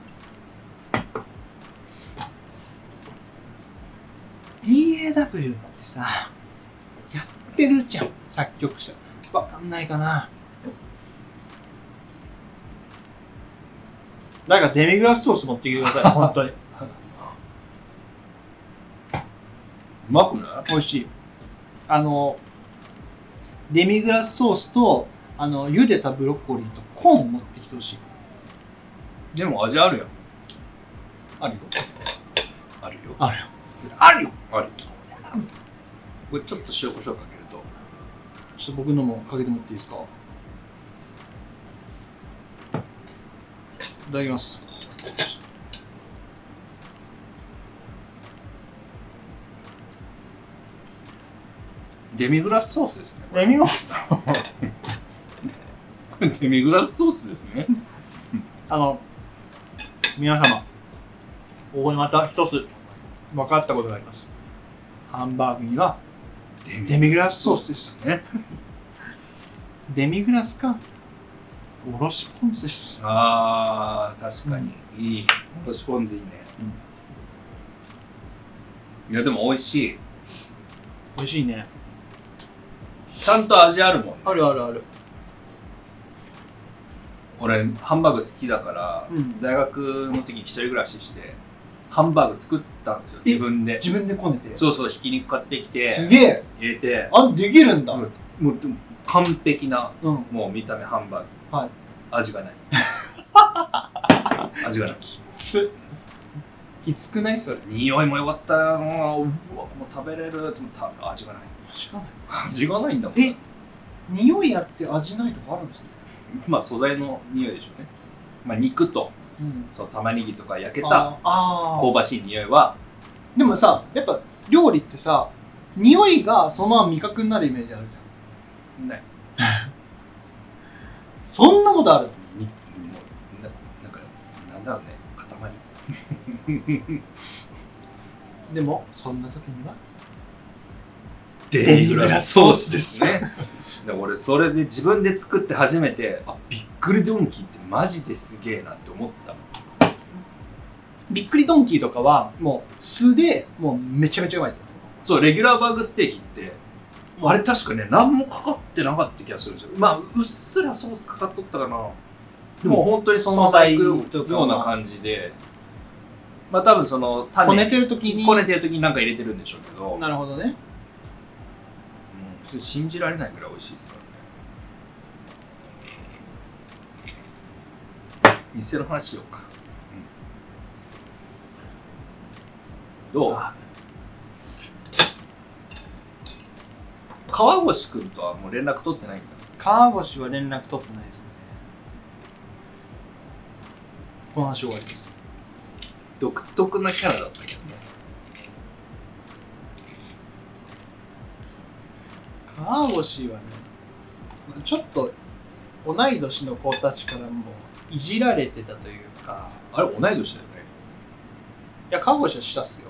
DAW ってさやってるじゃん作曲者わかんないかな。なんかデミグラスソース持ってきてください 本当に。
うまくない？
美味しい。あのデミグラスソースとあの茹でたブロッコリーとコーン持ってきてほしい。
でも味あるやん。
あるよ。
あるよ。
あるよ。あるよ。
あるこれちょっと塩コショウかけ
ちょっと僕のもかけてもらっていいですか？いただきます
デミグラスソースですね。
デミグラ
デミグラスソースですね。
あの、皆様、ここにまた一つ分かったことがあります。ハンバーグには
デ
デミグラスソースです。
ね。
デミグラスか、おろしポン酢です。
あー、確かに。いい。おろしポン酢いいね。いや、でも美味しい。
美味しいね。
ちゃんと味あるもんね。
あるあるある。
俺、ハンバーグ好きだから、
うん
大学の時に一人暮らしして、ハンバーグ作ったんですよ、
え
自分で。
自分でこねて？
そうそう、ひき肉買ってき
す
て、
げえ
入れて、
あ、できるんだ。
もうもう完璧な、
うん。
もう見た目ハンバーグ。
はい。
味がない。味がない。
つ。きつくないそれ？
匂いも良かったよなうわもう食べれると思ったら味がない味がないんだもん
え匂いあって味ないとかあるんですね。
まあ素材の匂いでしょうねまあ肉と
うん。
その玉ねぎとか焼けた
ああー。
香ばしい匂いは。
でもさ、やっぱ料理ってさ、匂いがそのまま味覚になるイメージあるじゃん。
ない。
そんなことある？
にもうななんかなんだろうね。塊。
でも、そんな時には？
デ
ミグラスソースです
ね。で俺それで自分で作って初めてあびっくりドンキーってマジですげえなって思った。の
びっくりドンキーとかは、もう素でもうめちゃめちゃうまい
そうレギュラーバーグステーキってあれ確かね何もかかってなかった気がするんですよ。まあうっすらソースかかっとったかな。でも本当にそのまま行く
素材とか
ような感じで。まあ多分その
こねてる時に。
こねてる時に何か入れてるんでしょうけど、うん、
なるほどね。
それ信じられないぐらい美味しいですからね店の話しようか、うん。どう？
あ
川越くんとはもう連絡取ってないんだ。
川越は連絡取ってないですね。この話終わりです。
独特なキャラだったけどね。
川越はね、ちょっと同い年の子たちからもいじられてたというか、
あれ同い年だよね
いや、川越は下っすよ。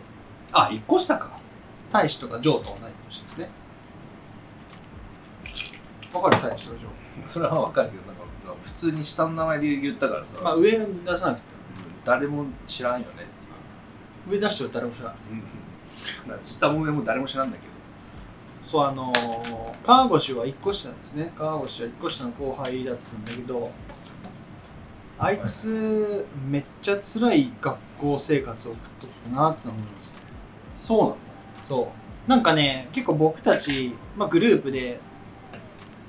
あ一個下か
大使とかジョーと同い年ですね。わかる大使とかジョ
それは分かるけどなんか普通に下の名前で言ったからさ、
ー。まあ上出さなくても
誰も知らんよねって
上出しては誰も知らない。
いううん下も上も誰も知らんだけど
そう、あのー、川越は1個下なんですね。川越は1個下の後輩だったんだけど、あいつ、めっちゃ辛い学校生活を送っとったなって思いますね。
そうなの
そう。なんかね、結構僕たち、まあ、グループで、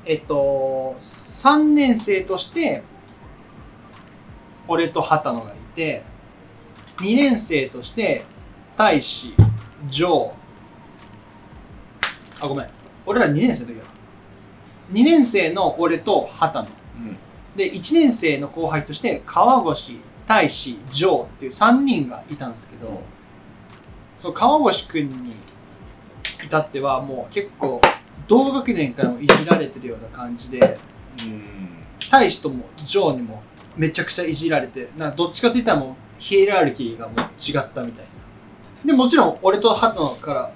えっと、3年生として、俺と畑野がいて、2年生として、大志、ジョー、あ、ごめん。俺ら2年生の時だ。2年生の俺と畑野。
うん
で、1年生の後輩として、川越、大志、ジョーっていう3人がいたんですけど、そう川越くんに至ってはもう結構同学年からもいじられてるような感じで
うん。
大志ともジョーにもめちゃくちゃいじられてなどっちかって言ったらもうヒエラルキーがもう違ったみたいな。でもちろん俺とハトから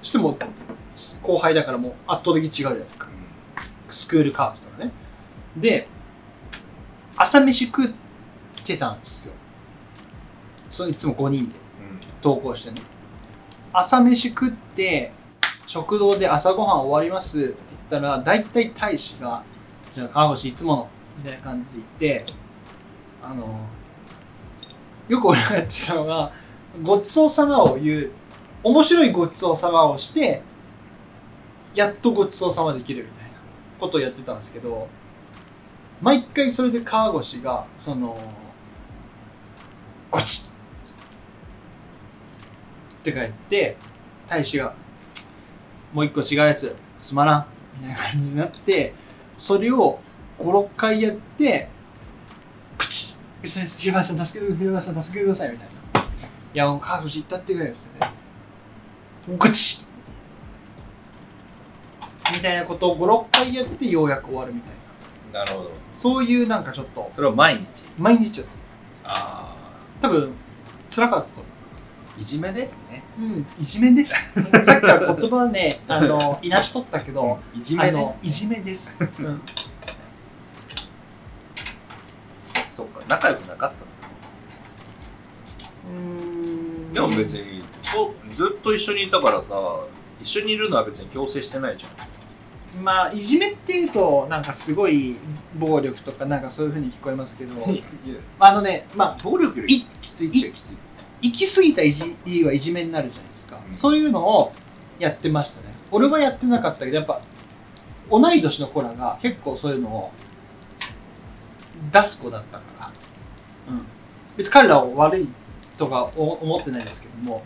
しても後輩だからもう圧倒的に違うじゃないですか。スクールカーストがねで朝飯食ってたんですよ。そういつも5人で投稿してね。朝飯食って食堂で朝ごはん終わりますって言ったら大体大使が「じゃあ川越いつもの」みたいな感じで言ってあのよく俺がやってたのがごちそうさまを言う面白いごちそうさまをしてやっとごちそうさまできるみたいなことをやってたんですけど毎回それで川越がそのごちって書いて大使がもう一個違うやつすまらん。みたいな感じになってそれを56回やって口すいません平林さん助けて平林さん助けてくださいみたいな。いやもう川越行ったってくらいですよね。口みたいなことを56回やってようやく終わるみたいな。
なるほど。
そういうなんかちょっと
それは毎日？
毎日やって
あ
多分辛かったと思
あいじめですね。
ううん。いじめです。さっきから言葉ね あのいなしとったけど
いじめです、
あのいじめです、うん、
そうか仲良くなかった
うーん。
のでも別におずっと一緒にいたからさ一緒にいるのは別に強制してないじゃん
まあいじめっていうとなんかすごい暴力とかなんかそういうふうに聞こえますけど あのねまあ
暴力よりきついっちゃきつい。
行き過ぎたいじりはいじめになるじゃないですか、
うん。
そういうのをやってましたね。俺はやってなかったけどやっぱ同い年の子らが結構そういうのを出す子だったから、うん、別に彼らを悪いとかお思ってないですけども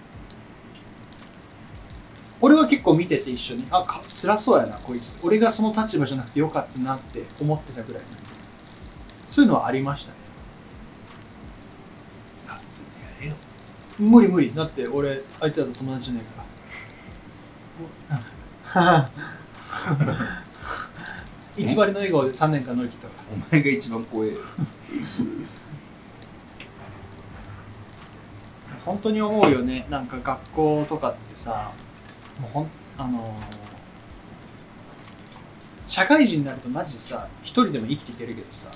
俺は結構見てて一緒にあか辛そうやなこいつ。俺がその立場じゃなくてよかったなって思ってたぐらい。そういうのはありましたね。
やれよ。
無理無理。だって俺あいつらと友達じゃないから。偽りの笑顔で3年間乗り切ったから。
お前が一番怖えよ。
本当に思うよね。なんか学校とかってさもうほんあのー社会人になるとマジでさ一人でも生きていけるけどさ。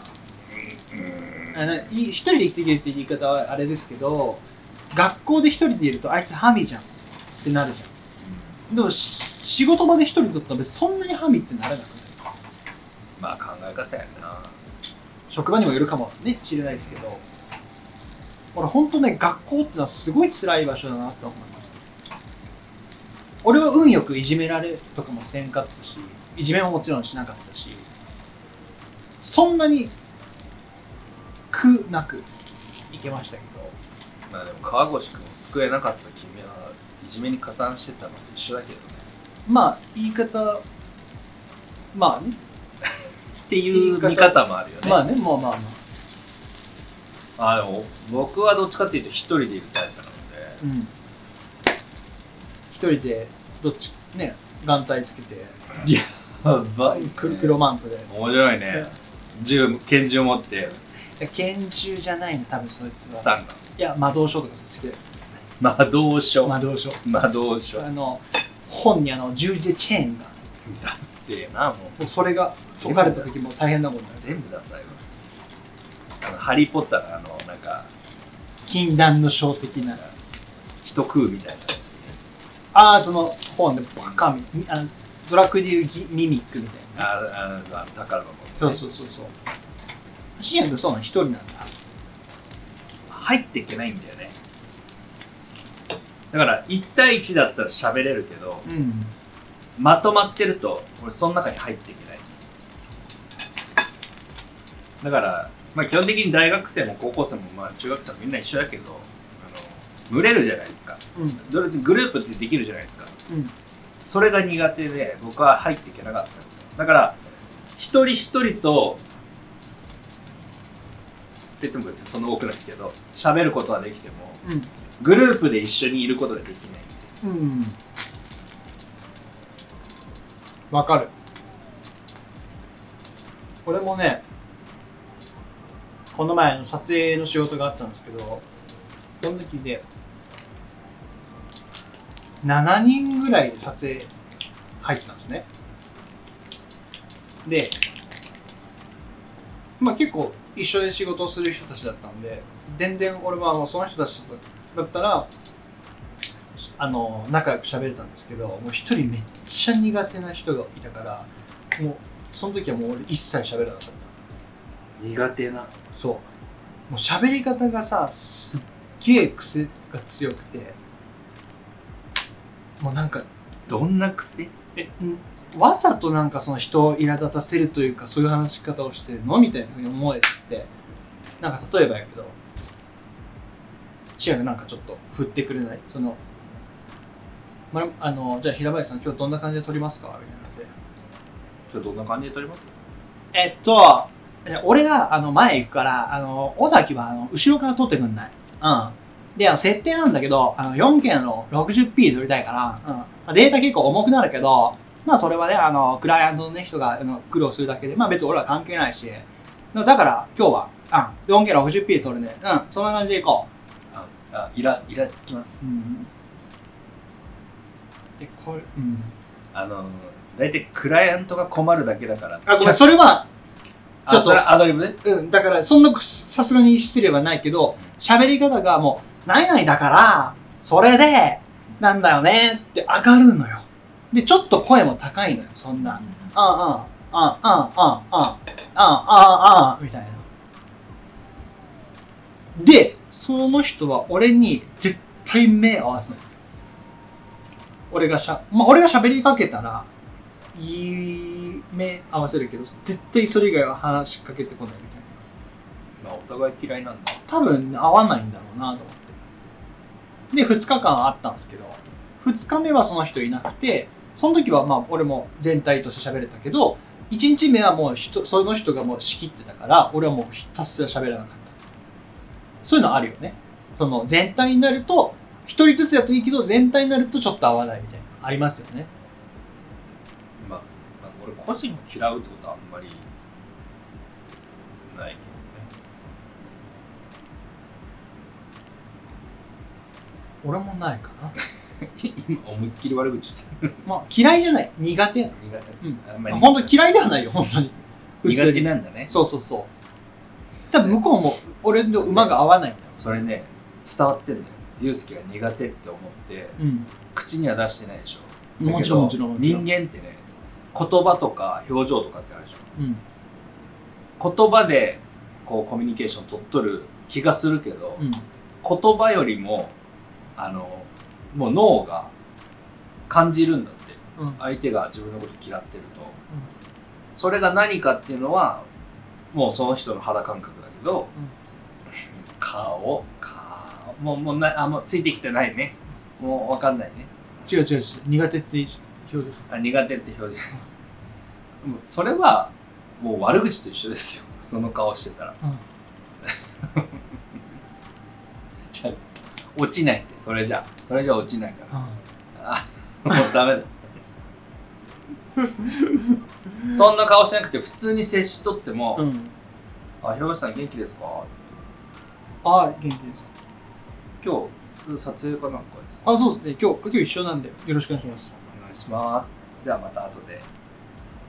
あのい一人で生きていけるって言い方はあれですけど学校で一人でいるとあいつハミじゃんってなるじゃん。でもし仕事場で一人だったら別にそんなにハミってならなくない？
まあ考え方やな。
職場にもよるかもねしれないですけど。俺本当ね学校ってのはすごい辛い場所だなって思います俺は運よくいじめられとかもせんかったしいじめももちろんしなかったしそんなに苦なくいけましたけど。
まあでも川越君を救えなかった君はいじめに加担してたのと一緒だけどね。
まあ言い方まあね。
っていう見方もあるよね。
まあねまあまあまあ。
あでも僕はどっちかっていうと一人でいるタイプなので
うん。一人でどっちね眼帯つけて。
や ば
黒黒マントで。
面白いね。銃拳銃持って。
拳銃じゃないの多分そいつは。
スタンガン。
いや魔導書とかそっちで
魔導書。
魔導書。
魔導書。
あの本にあの十字でチェーンが。
ダッセーなもう。
もうそれが解かれた時も大変なこと
全部ダサいわ。あのハリー・ポッターのあのなんか
禁断の書的な。
人食うみたいな
ああその本でバカみあのドラクエでいうギミミックみたいな
ああのあの宝箱
そう
ね。
そうそうそう。シアン君そうなの一人なんだ。
入っていけないんだよね。だから1対1だったら喋れるけど
うん。
まとまってると俺その中に入っていけない。だから、まあ、基本的に大学生も高校生もまあ中学生もみんな一緒だけど群れるじゃないですか。
うん。
どれグループってできるじゃないですか。
うん。
それが苦手で僕は入っていけなかったんですよ。だから一人一人とって言っても別にそんな多くないですけど喋ることはできてもグループで一緒にいることができない。
うん。うんわかる。これもねこの前の撮影の仕事があったんですけどその時で7人ぐらいで撮影入ったんですね。でまあ結構一緒で仕事をする人たちだったんで全然俺はもうその人たちだったらあの仲良く喋れたんですけどもう一人めっちゃ苦手な人がいたからもうその時はもう俺一切喋らなかった。
苦手な。
そう。もう喋り方がさすっげえ癖が強くてもうなんか
どんな癖？
えんわざとなんかその人を苛立たせるというかそういう話し方をしてるの？みたいなふうに思えて。なんか例えばやけど。シアがなんかちょっと振ってくれない？その、まあのじゃあ平林さん今日どんな感じで撮りますか？みたいなので。
今日どんな感じで撮ります？
えっと、俺があの前行くから、あの、尾崎はあの後ろから撮ってくんない。うん。で、あの設定なんだけど、あの 4K の 60p で撮りたいから、うん。データ結構重くなるけど、まあそれはね、あの、クライアントのね、人があの苦労するだけで、まあ別に俺は関係ないし、だから今日は、あ、4K60p で撮るね。うん、そんな感じでいこ
ああイライラつきま
う。
す、
ん。で、これ、うん。
あの大体クライアントが困るだけだから
あ、ごめん、それは、ちょっと
アドリブね
うん、だから、そんな、さすがに失礼はないけど、喋り方がもう、何々だから、それで、なんだよねって上がるのよ。で、ちょっと声も高いのよ、そんな。あんあん、あんあん、あんあん、あんあん、あんみたいな。で、その人は俺に絶対目合わせないんですよ。俺がしゃ、まあ、俺が喋りかけたら、いい目合わせるけど、絶対それ以外は話しかけてこないみたいな。
まあお互い嫌いなんだ
多分合わないんだろうなと思って。で、2日間あったんですけど、2日目はその人いなくて、その時はまあ俺も全体として喋れたけど、1日目はもう人その人がもう仕切ってたから、俺はもうひたすら喋らなかった。そういうのあるよね。その全体になると、一人ずつやといいけど、全体になるとちょっと合わないみたいな。ありますよね。
まあ、まあ、俺個人を嫌うってことはあんまりないけ
俺もないかな。
今思いっきり悪口言って
まあ嫌いじゃない。苦手。
る苦手
うん。
あんまり
本当に嫌いではないよ、本当に。
苦手なんだね
そうそうそう。多分向こうも俺の馬が合わないんだよ。
それね伝わってんだよユうスケが苦手って思って
うん。
口には出してないでしょ
もちろんもちろん
人間ってね言葉とか表情とかってあるでしょ
うん。
言葉でこうコミュニケーション取っとる気がするけど、
うん。
言葉よりもあのもう脳が感じるんだって。
うん。
相手が自分のこと嫌ってると、それが何かっていうのはもうその人の肌感覚だけど、顔顔もうもうなあもうついてきてないね。もう分かんないね。
違う違う違う。苦手って表情。
あ苦手って表示もうそれはもう悪口と一緒ですよ。その顔してたら落ちないってそれじゃそれじゃ落ちないから
うん
あもうダメだそんな顔しなくて普通に接しとっても「
うん。
あひろしさん元気ですか?」
ああ、元気です。
今日撮影かなんかですか？
あ、そうですね。今日、今日一緒なんで、よろしくお願いします。
お願いしますじゃあまた後で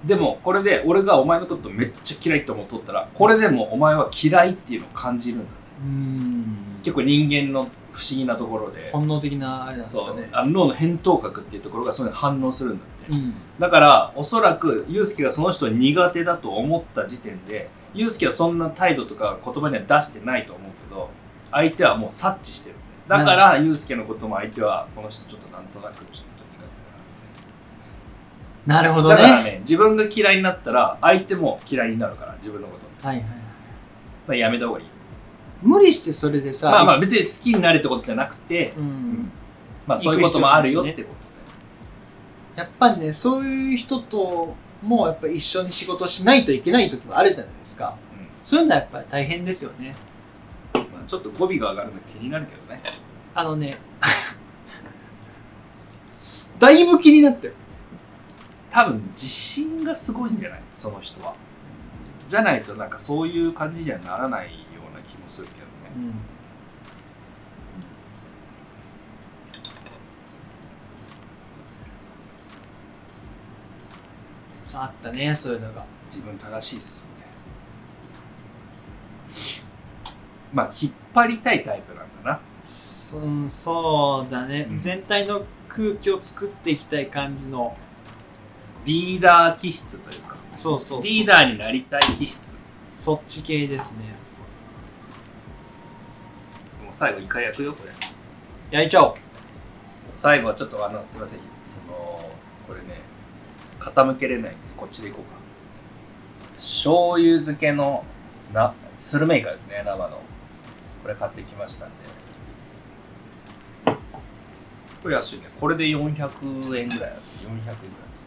でもこれで俺がお前のことめっちゃ嫌いと思っとったらこれでもお前は嫌いっていうのを感じるんだ
うーん。
結構人間の不思議なところで
本能的なあれなんです
そう
かね。
あの脳の扁桃核っていうところがそういう反応するんだって、
うん。
だからおそらくユうスケがその人苦手だと思った時点でユうスケはそんな態度とか言葉には出してないと思うけど相手はもう察知してるだからユうスケのことも相手はこの人ちょっとなんとなくちょっと苦手
なるほど
だなだから
ね。
ね自分が嫌いになったら相手も嫌いになるから自分のこと
はいはいはい。
まあやめた方がいい
無理してそれでさ、
まあまあ別に好きになれってことじゃなくて、
うん。
まあそういうこともあるよってことで、
やっぱりね、そういう人ともやっぱ一緒に仕事しないといけない時もあるじゃないですか。
うん
そういうのはやっぱり大変ですよね。
まあ、ちょっと語尾が上がるの気になるけどね
あのね、だいぶ気になってる。
多分自信がすごいんじゃない？その人はじゃないとなんかそういう感じにはならないするけどね。
あったね、そういうのが。
自分正しいっすみたいなまあ引っ張りたいタイプなんだな。
そうんそうだね、
うん。
全体の空気を作っていきたい感じの。
リーダー気質というか。
そうそう。
リーダーになりたい気質。
そっち系ですね。
もう最後一回焼くよこれ。
焼いちゃおう。
最後はちょっとあのすいません。あのこれね傾けれないんでこっちでいこうか。醤油漬けのなスルメイカですね生の。これ買ってきましたんで。これ安いね。これで400円ぐらいだ400円ぐらいです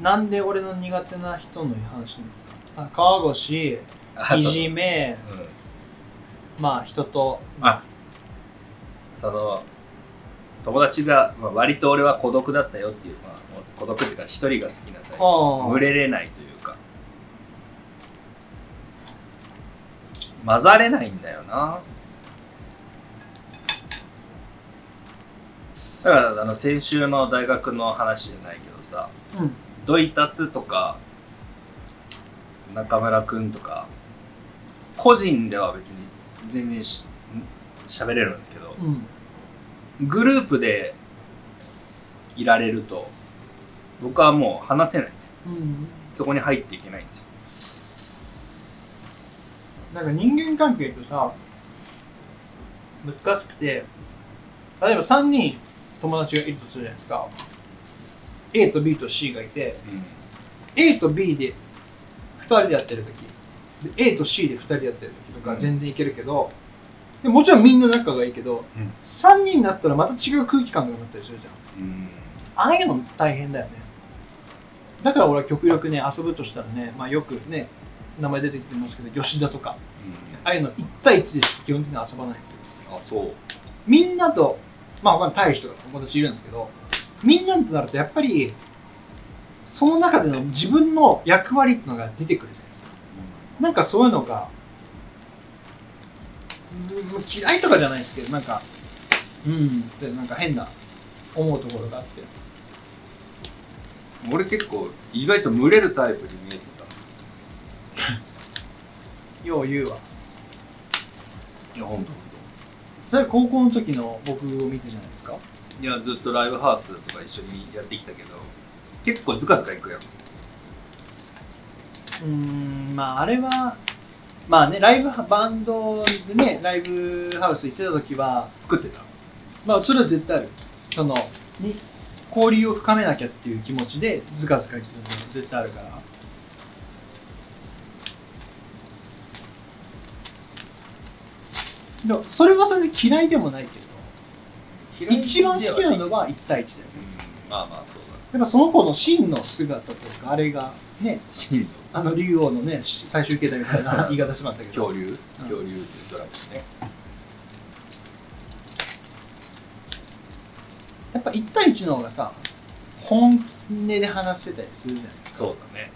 なんで俺の苦手な人の話にあ川越、
あ
いじめ、まあ人と、
あその友達が、まあ、割と俺は孤独だったよっていう、まあ、孤独っていうか一人が好きなタイプ。群れれないというか。混ざれないんだよな。だからあの先週の大学の話じゃないけどさ
うん。
ドイタツとか中村くんとか個人では別に全然し喋れるんですけど
うん。
グループでいられると僕はもう話せないんですよ。
うん。
そこに入っていけないんですよ。
なんか人間関係ってさ難しくて例えば3人友達がいるとするじゃないですか。A と B と C がいて A と B で2人でやってる時。で A と C で2人でやってる時とか
うん。
全然いけるけど、でもちろんみんな仲がいいけど、
うん。
3人になったらまた違う空気感がなったりするじゃん。
うん。
ああいうの大変だよね。だから俺は極力ね遊ぶとしたらね、まあ、よくね名前出てきてますけど吉田とか。ああいうの1対1で基本的に遊ばないんですよ。
あそう。
みんなとまあ他に大使とか友達いるんですけどみんなとなるとやっぱりその中での自分の役割っていうのが出てくるじゃないですか。なんかそういうのがうん嫌いとかじゃないですけどなんかうんってなんか変な思うところがあって。
俺結構意外と群れるタイプに見えてた。
よう言うわ。
いや本
それ高校の時の僕を見てじゃないですか。
当いやずっとライブハウスとか一緒にやってきたけど結構ズカズカいくやん
うーんまああれはまあねライブハバンドでねライブハウス行ってた時は
作ってた。
まあそれは絶対ある。そのに交流を深めなきゃっていう気持ちでズカズカ言ってたのは絶対あるから。でもそれはそれで嫌いでもないけど一番好きなのは1対1だよね。
うんまあまあ
やっぱその子の真の姿というかあれがねあの竜王のねし最終形態みたいな 言い方しまったけど。
恐竜？恐竜っていうドラマですね。
やっぱ1対1の方がさ本音で話せたりするじゃない
そうだね。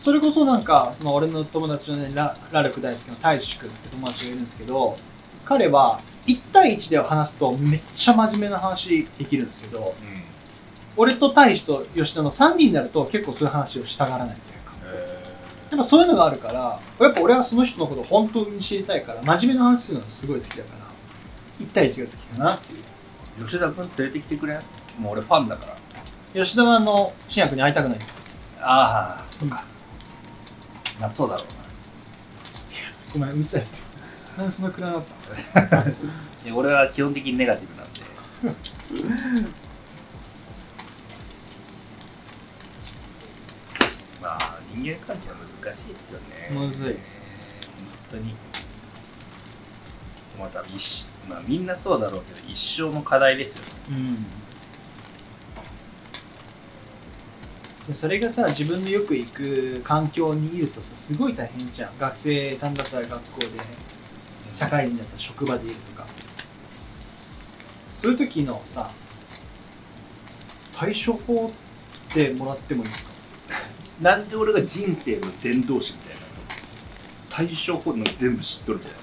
それこそなんかその俺の友達のねララルク大好きな大志くんって友達がいるんですけど彼は1対1で話すとめっちゃ真面目な話できるんですけど
うん
俺と大志と吉田の3人になると結構そういう話をしたがらないというか。
え
やっぱそういうのがあるからやっぱ俺はその人のことを本当に知りたいから真面目な話するのがすごい好きだから1対1が好きかなっていう。
ー吉田君連れてきてくれん？もう俺ファンだから。
吉田はあの新薬に会いたくない
ああそうか。まあそうだろうな。
ごめんうるさい。なんでそんな暗なった
俺は基本的にネガティブなんでまあ人間関係は難しいですよね。
むずい。
本当に。まあ多分一まあみんなそうだろうけど一生の課題ですよね。
うん。でそれがさ自分のよく行く環境にいるとさすごい大変じゃん。学生さんだったら学校で社会人だったら職場でいるとか。そういう時のさ対処法ってもらってもいいですか？
なんで俺が人生の伝道師みたいな対処法の全部知っとるみたいな、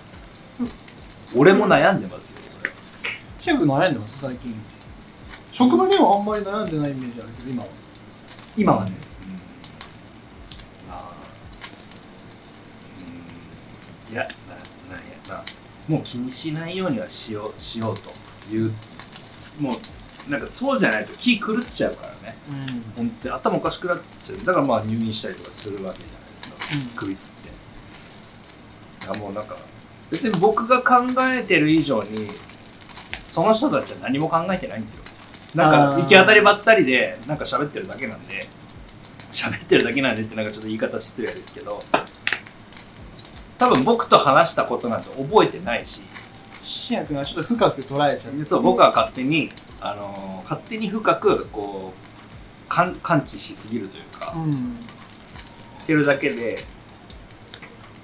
俺も悩んでますよ
シェフ悩んでます最近。職場ではあんまり悩んでないイメージあるけど今は。今はね。
うん。あー。うん。いやななんやなもう気にしないようにはしようしようというもうなんかそうじゃないと気狂っちゃうからね。
うん。
本当に頭おかしくなっちゃう。だからまあ入院したりとかするわけじゃないですか、首つって。だからもうなんか別に僕が考えてる以上にその人たちは何も考えてないんですよ。なんか行き当たりばったりでなんか喋ってるだけなんで。喋ってるだけなんでってなんかちょっと言い方失礼ですけど。多分僕と話したことなんて覚えてないし。
シア君はちょっと深く捉えちゃって。
そう僕は勝手に、あの勝手に深くこう感知しすぎるというか、
うん
ってるだけで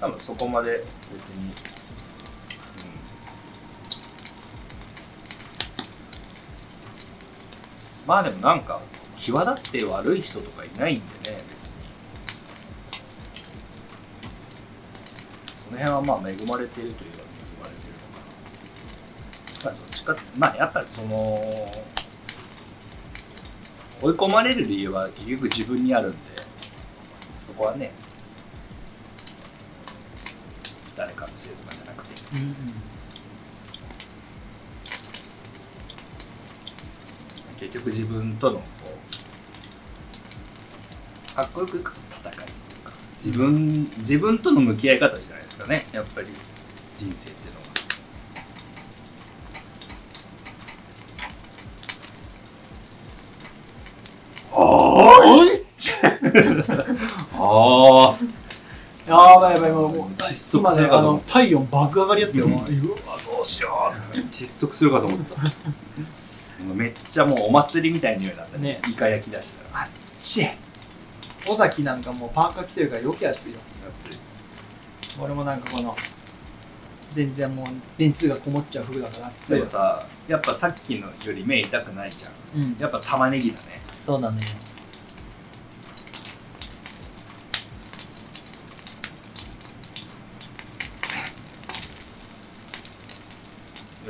多分そこまで別に、まあでもなんか際立って悪い人とかいないんでね別に。その辺はまあ恵まれているといえば恵まれているのまあやっぱりその追い込まれる理由は結局自分にあるんでそこはね誰かのせいとかじゃなくて。結局自分とのこうかっこよく戦いというか自分自分との向き合い方じゃないですかね。やっぱり人生っていうのは。ああ
やばいやばいもうもう
窒息
今ねあ
するかと思
の体温爆上がりやってよ、
うん。
うわどうしようっつって。
窒息するかと思った。めっちゃもうお祭りみたいな匂いだったね。
ね。
イカ焼き出したら。
し尾崎なんかもうパーカー着てるから余計暑いよ。
暑い。
俺もなんかこの全然もう電通がこもっちゃう服だから暑いよ
でもさやっぱさっきのより目痛くないじゃん。
うん。
やっぱ玉ねぎだね。
そうだね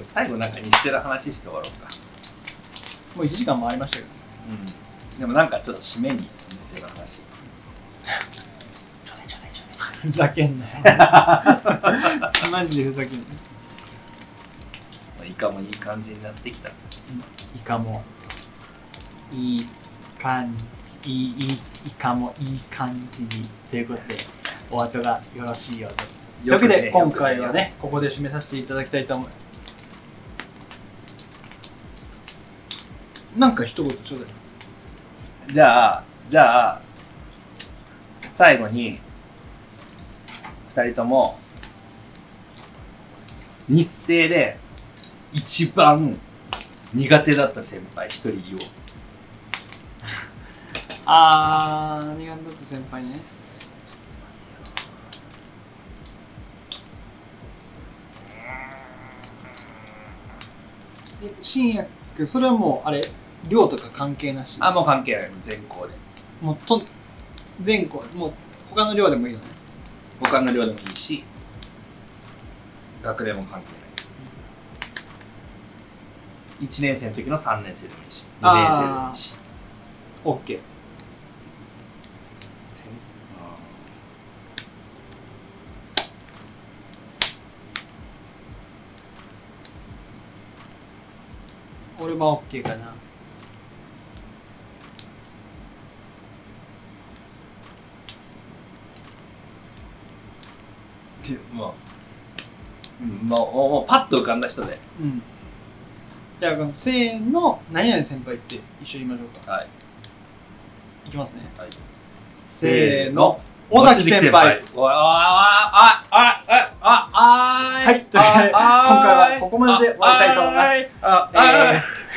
最後なんか日テレの話して終わろうか。
もう1時間回りましたけど。
うん。でもなんかちょっと締めに日テレの話。
ふざけんなよ。マジでふざけんなよ。
イカもいい感じになってきた。
イカも。いい感じいいいいイカもいい感じに。ということでお後がよろしいようで。というわけで今回はねここで締めさせていただきたいと思うなんか一言ちょうだい。
じゃあじゃあ最後に2人とも日生で一番苦手だった先輩一人言おう。
あー苦手だった先輩ね。え新薬それはもうあれ？量とか関係なし？
あもう関係ない全校で。
もうと全校もう他の量でもいいのね？
他の寮でもいいし学年も関係ない。です1年生の時の3年生でもいいし2年生でもいいし。
OK 俺は OK かな
てまあ、うん、まあ、もうもうパッと浮かんだ人で。
うん。じゃあこのせーの何々先輩って一緒に言いましょうか。
はい。
いきますね。
はい、
せーの尾崎先輩。
おい、ああ、あ、あ、あ、あ、あ、
はいというわけで今回はここまでで終わりたいと思います。
あ、
え
あ、
ー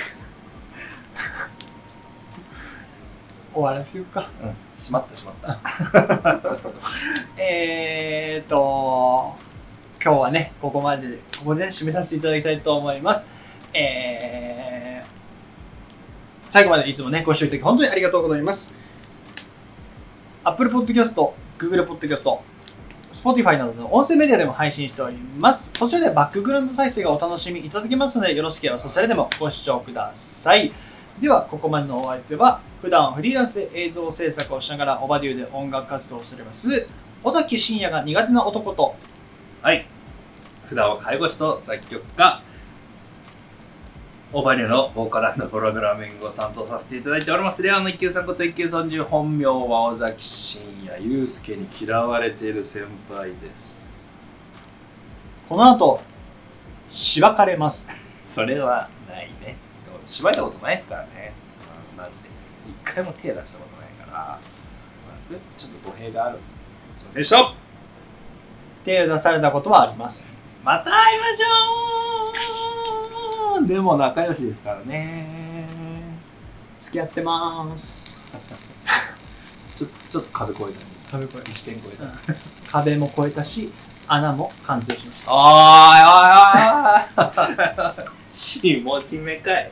終わらせようか
うん、しまったしまった。
えーと今日はねここまででここで、ね、締めさせていただきたいと思いますえー最後までいつもねご視聴いただき本当にありがとうございます Apple Podcast、Google Podcast、Spotify などの音声メディアでも配信しております。そちらでバックグラウンド再生がお楽しみいただけますので、よろしければそちらでもご視聴ください。では、ここまでのお相手は、普段フリーランスで映像制作をしながら、オバデューで音楽活動をしております、尾崎真也が苦手な男と、
はい。普段は介護士と作曲家、オバニュのボーカルプログラミングを担当させていただいております。レアの一級さんこと一級尊重本名は尾崎真也、祐介に嫌われている先輩です。
この後、しばかれます。
それはないね。でも芝居たことないですからね。うんマジで。一回も手出したことないから、まあ、それちょっと語弊がある。すいませんでした
手を出されたことはあります。
また会いましょうでも仲良しですからね。
付き合ってます。
ちょちょっと壁越えたね。
飛び越え
一点越えた。
壁も越えたし、穴も貫通しました。
おーいおいおいおいしもしめかい。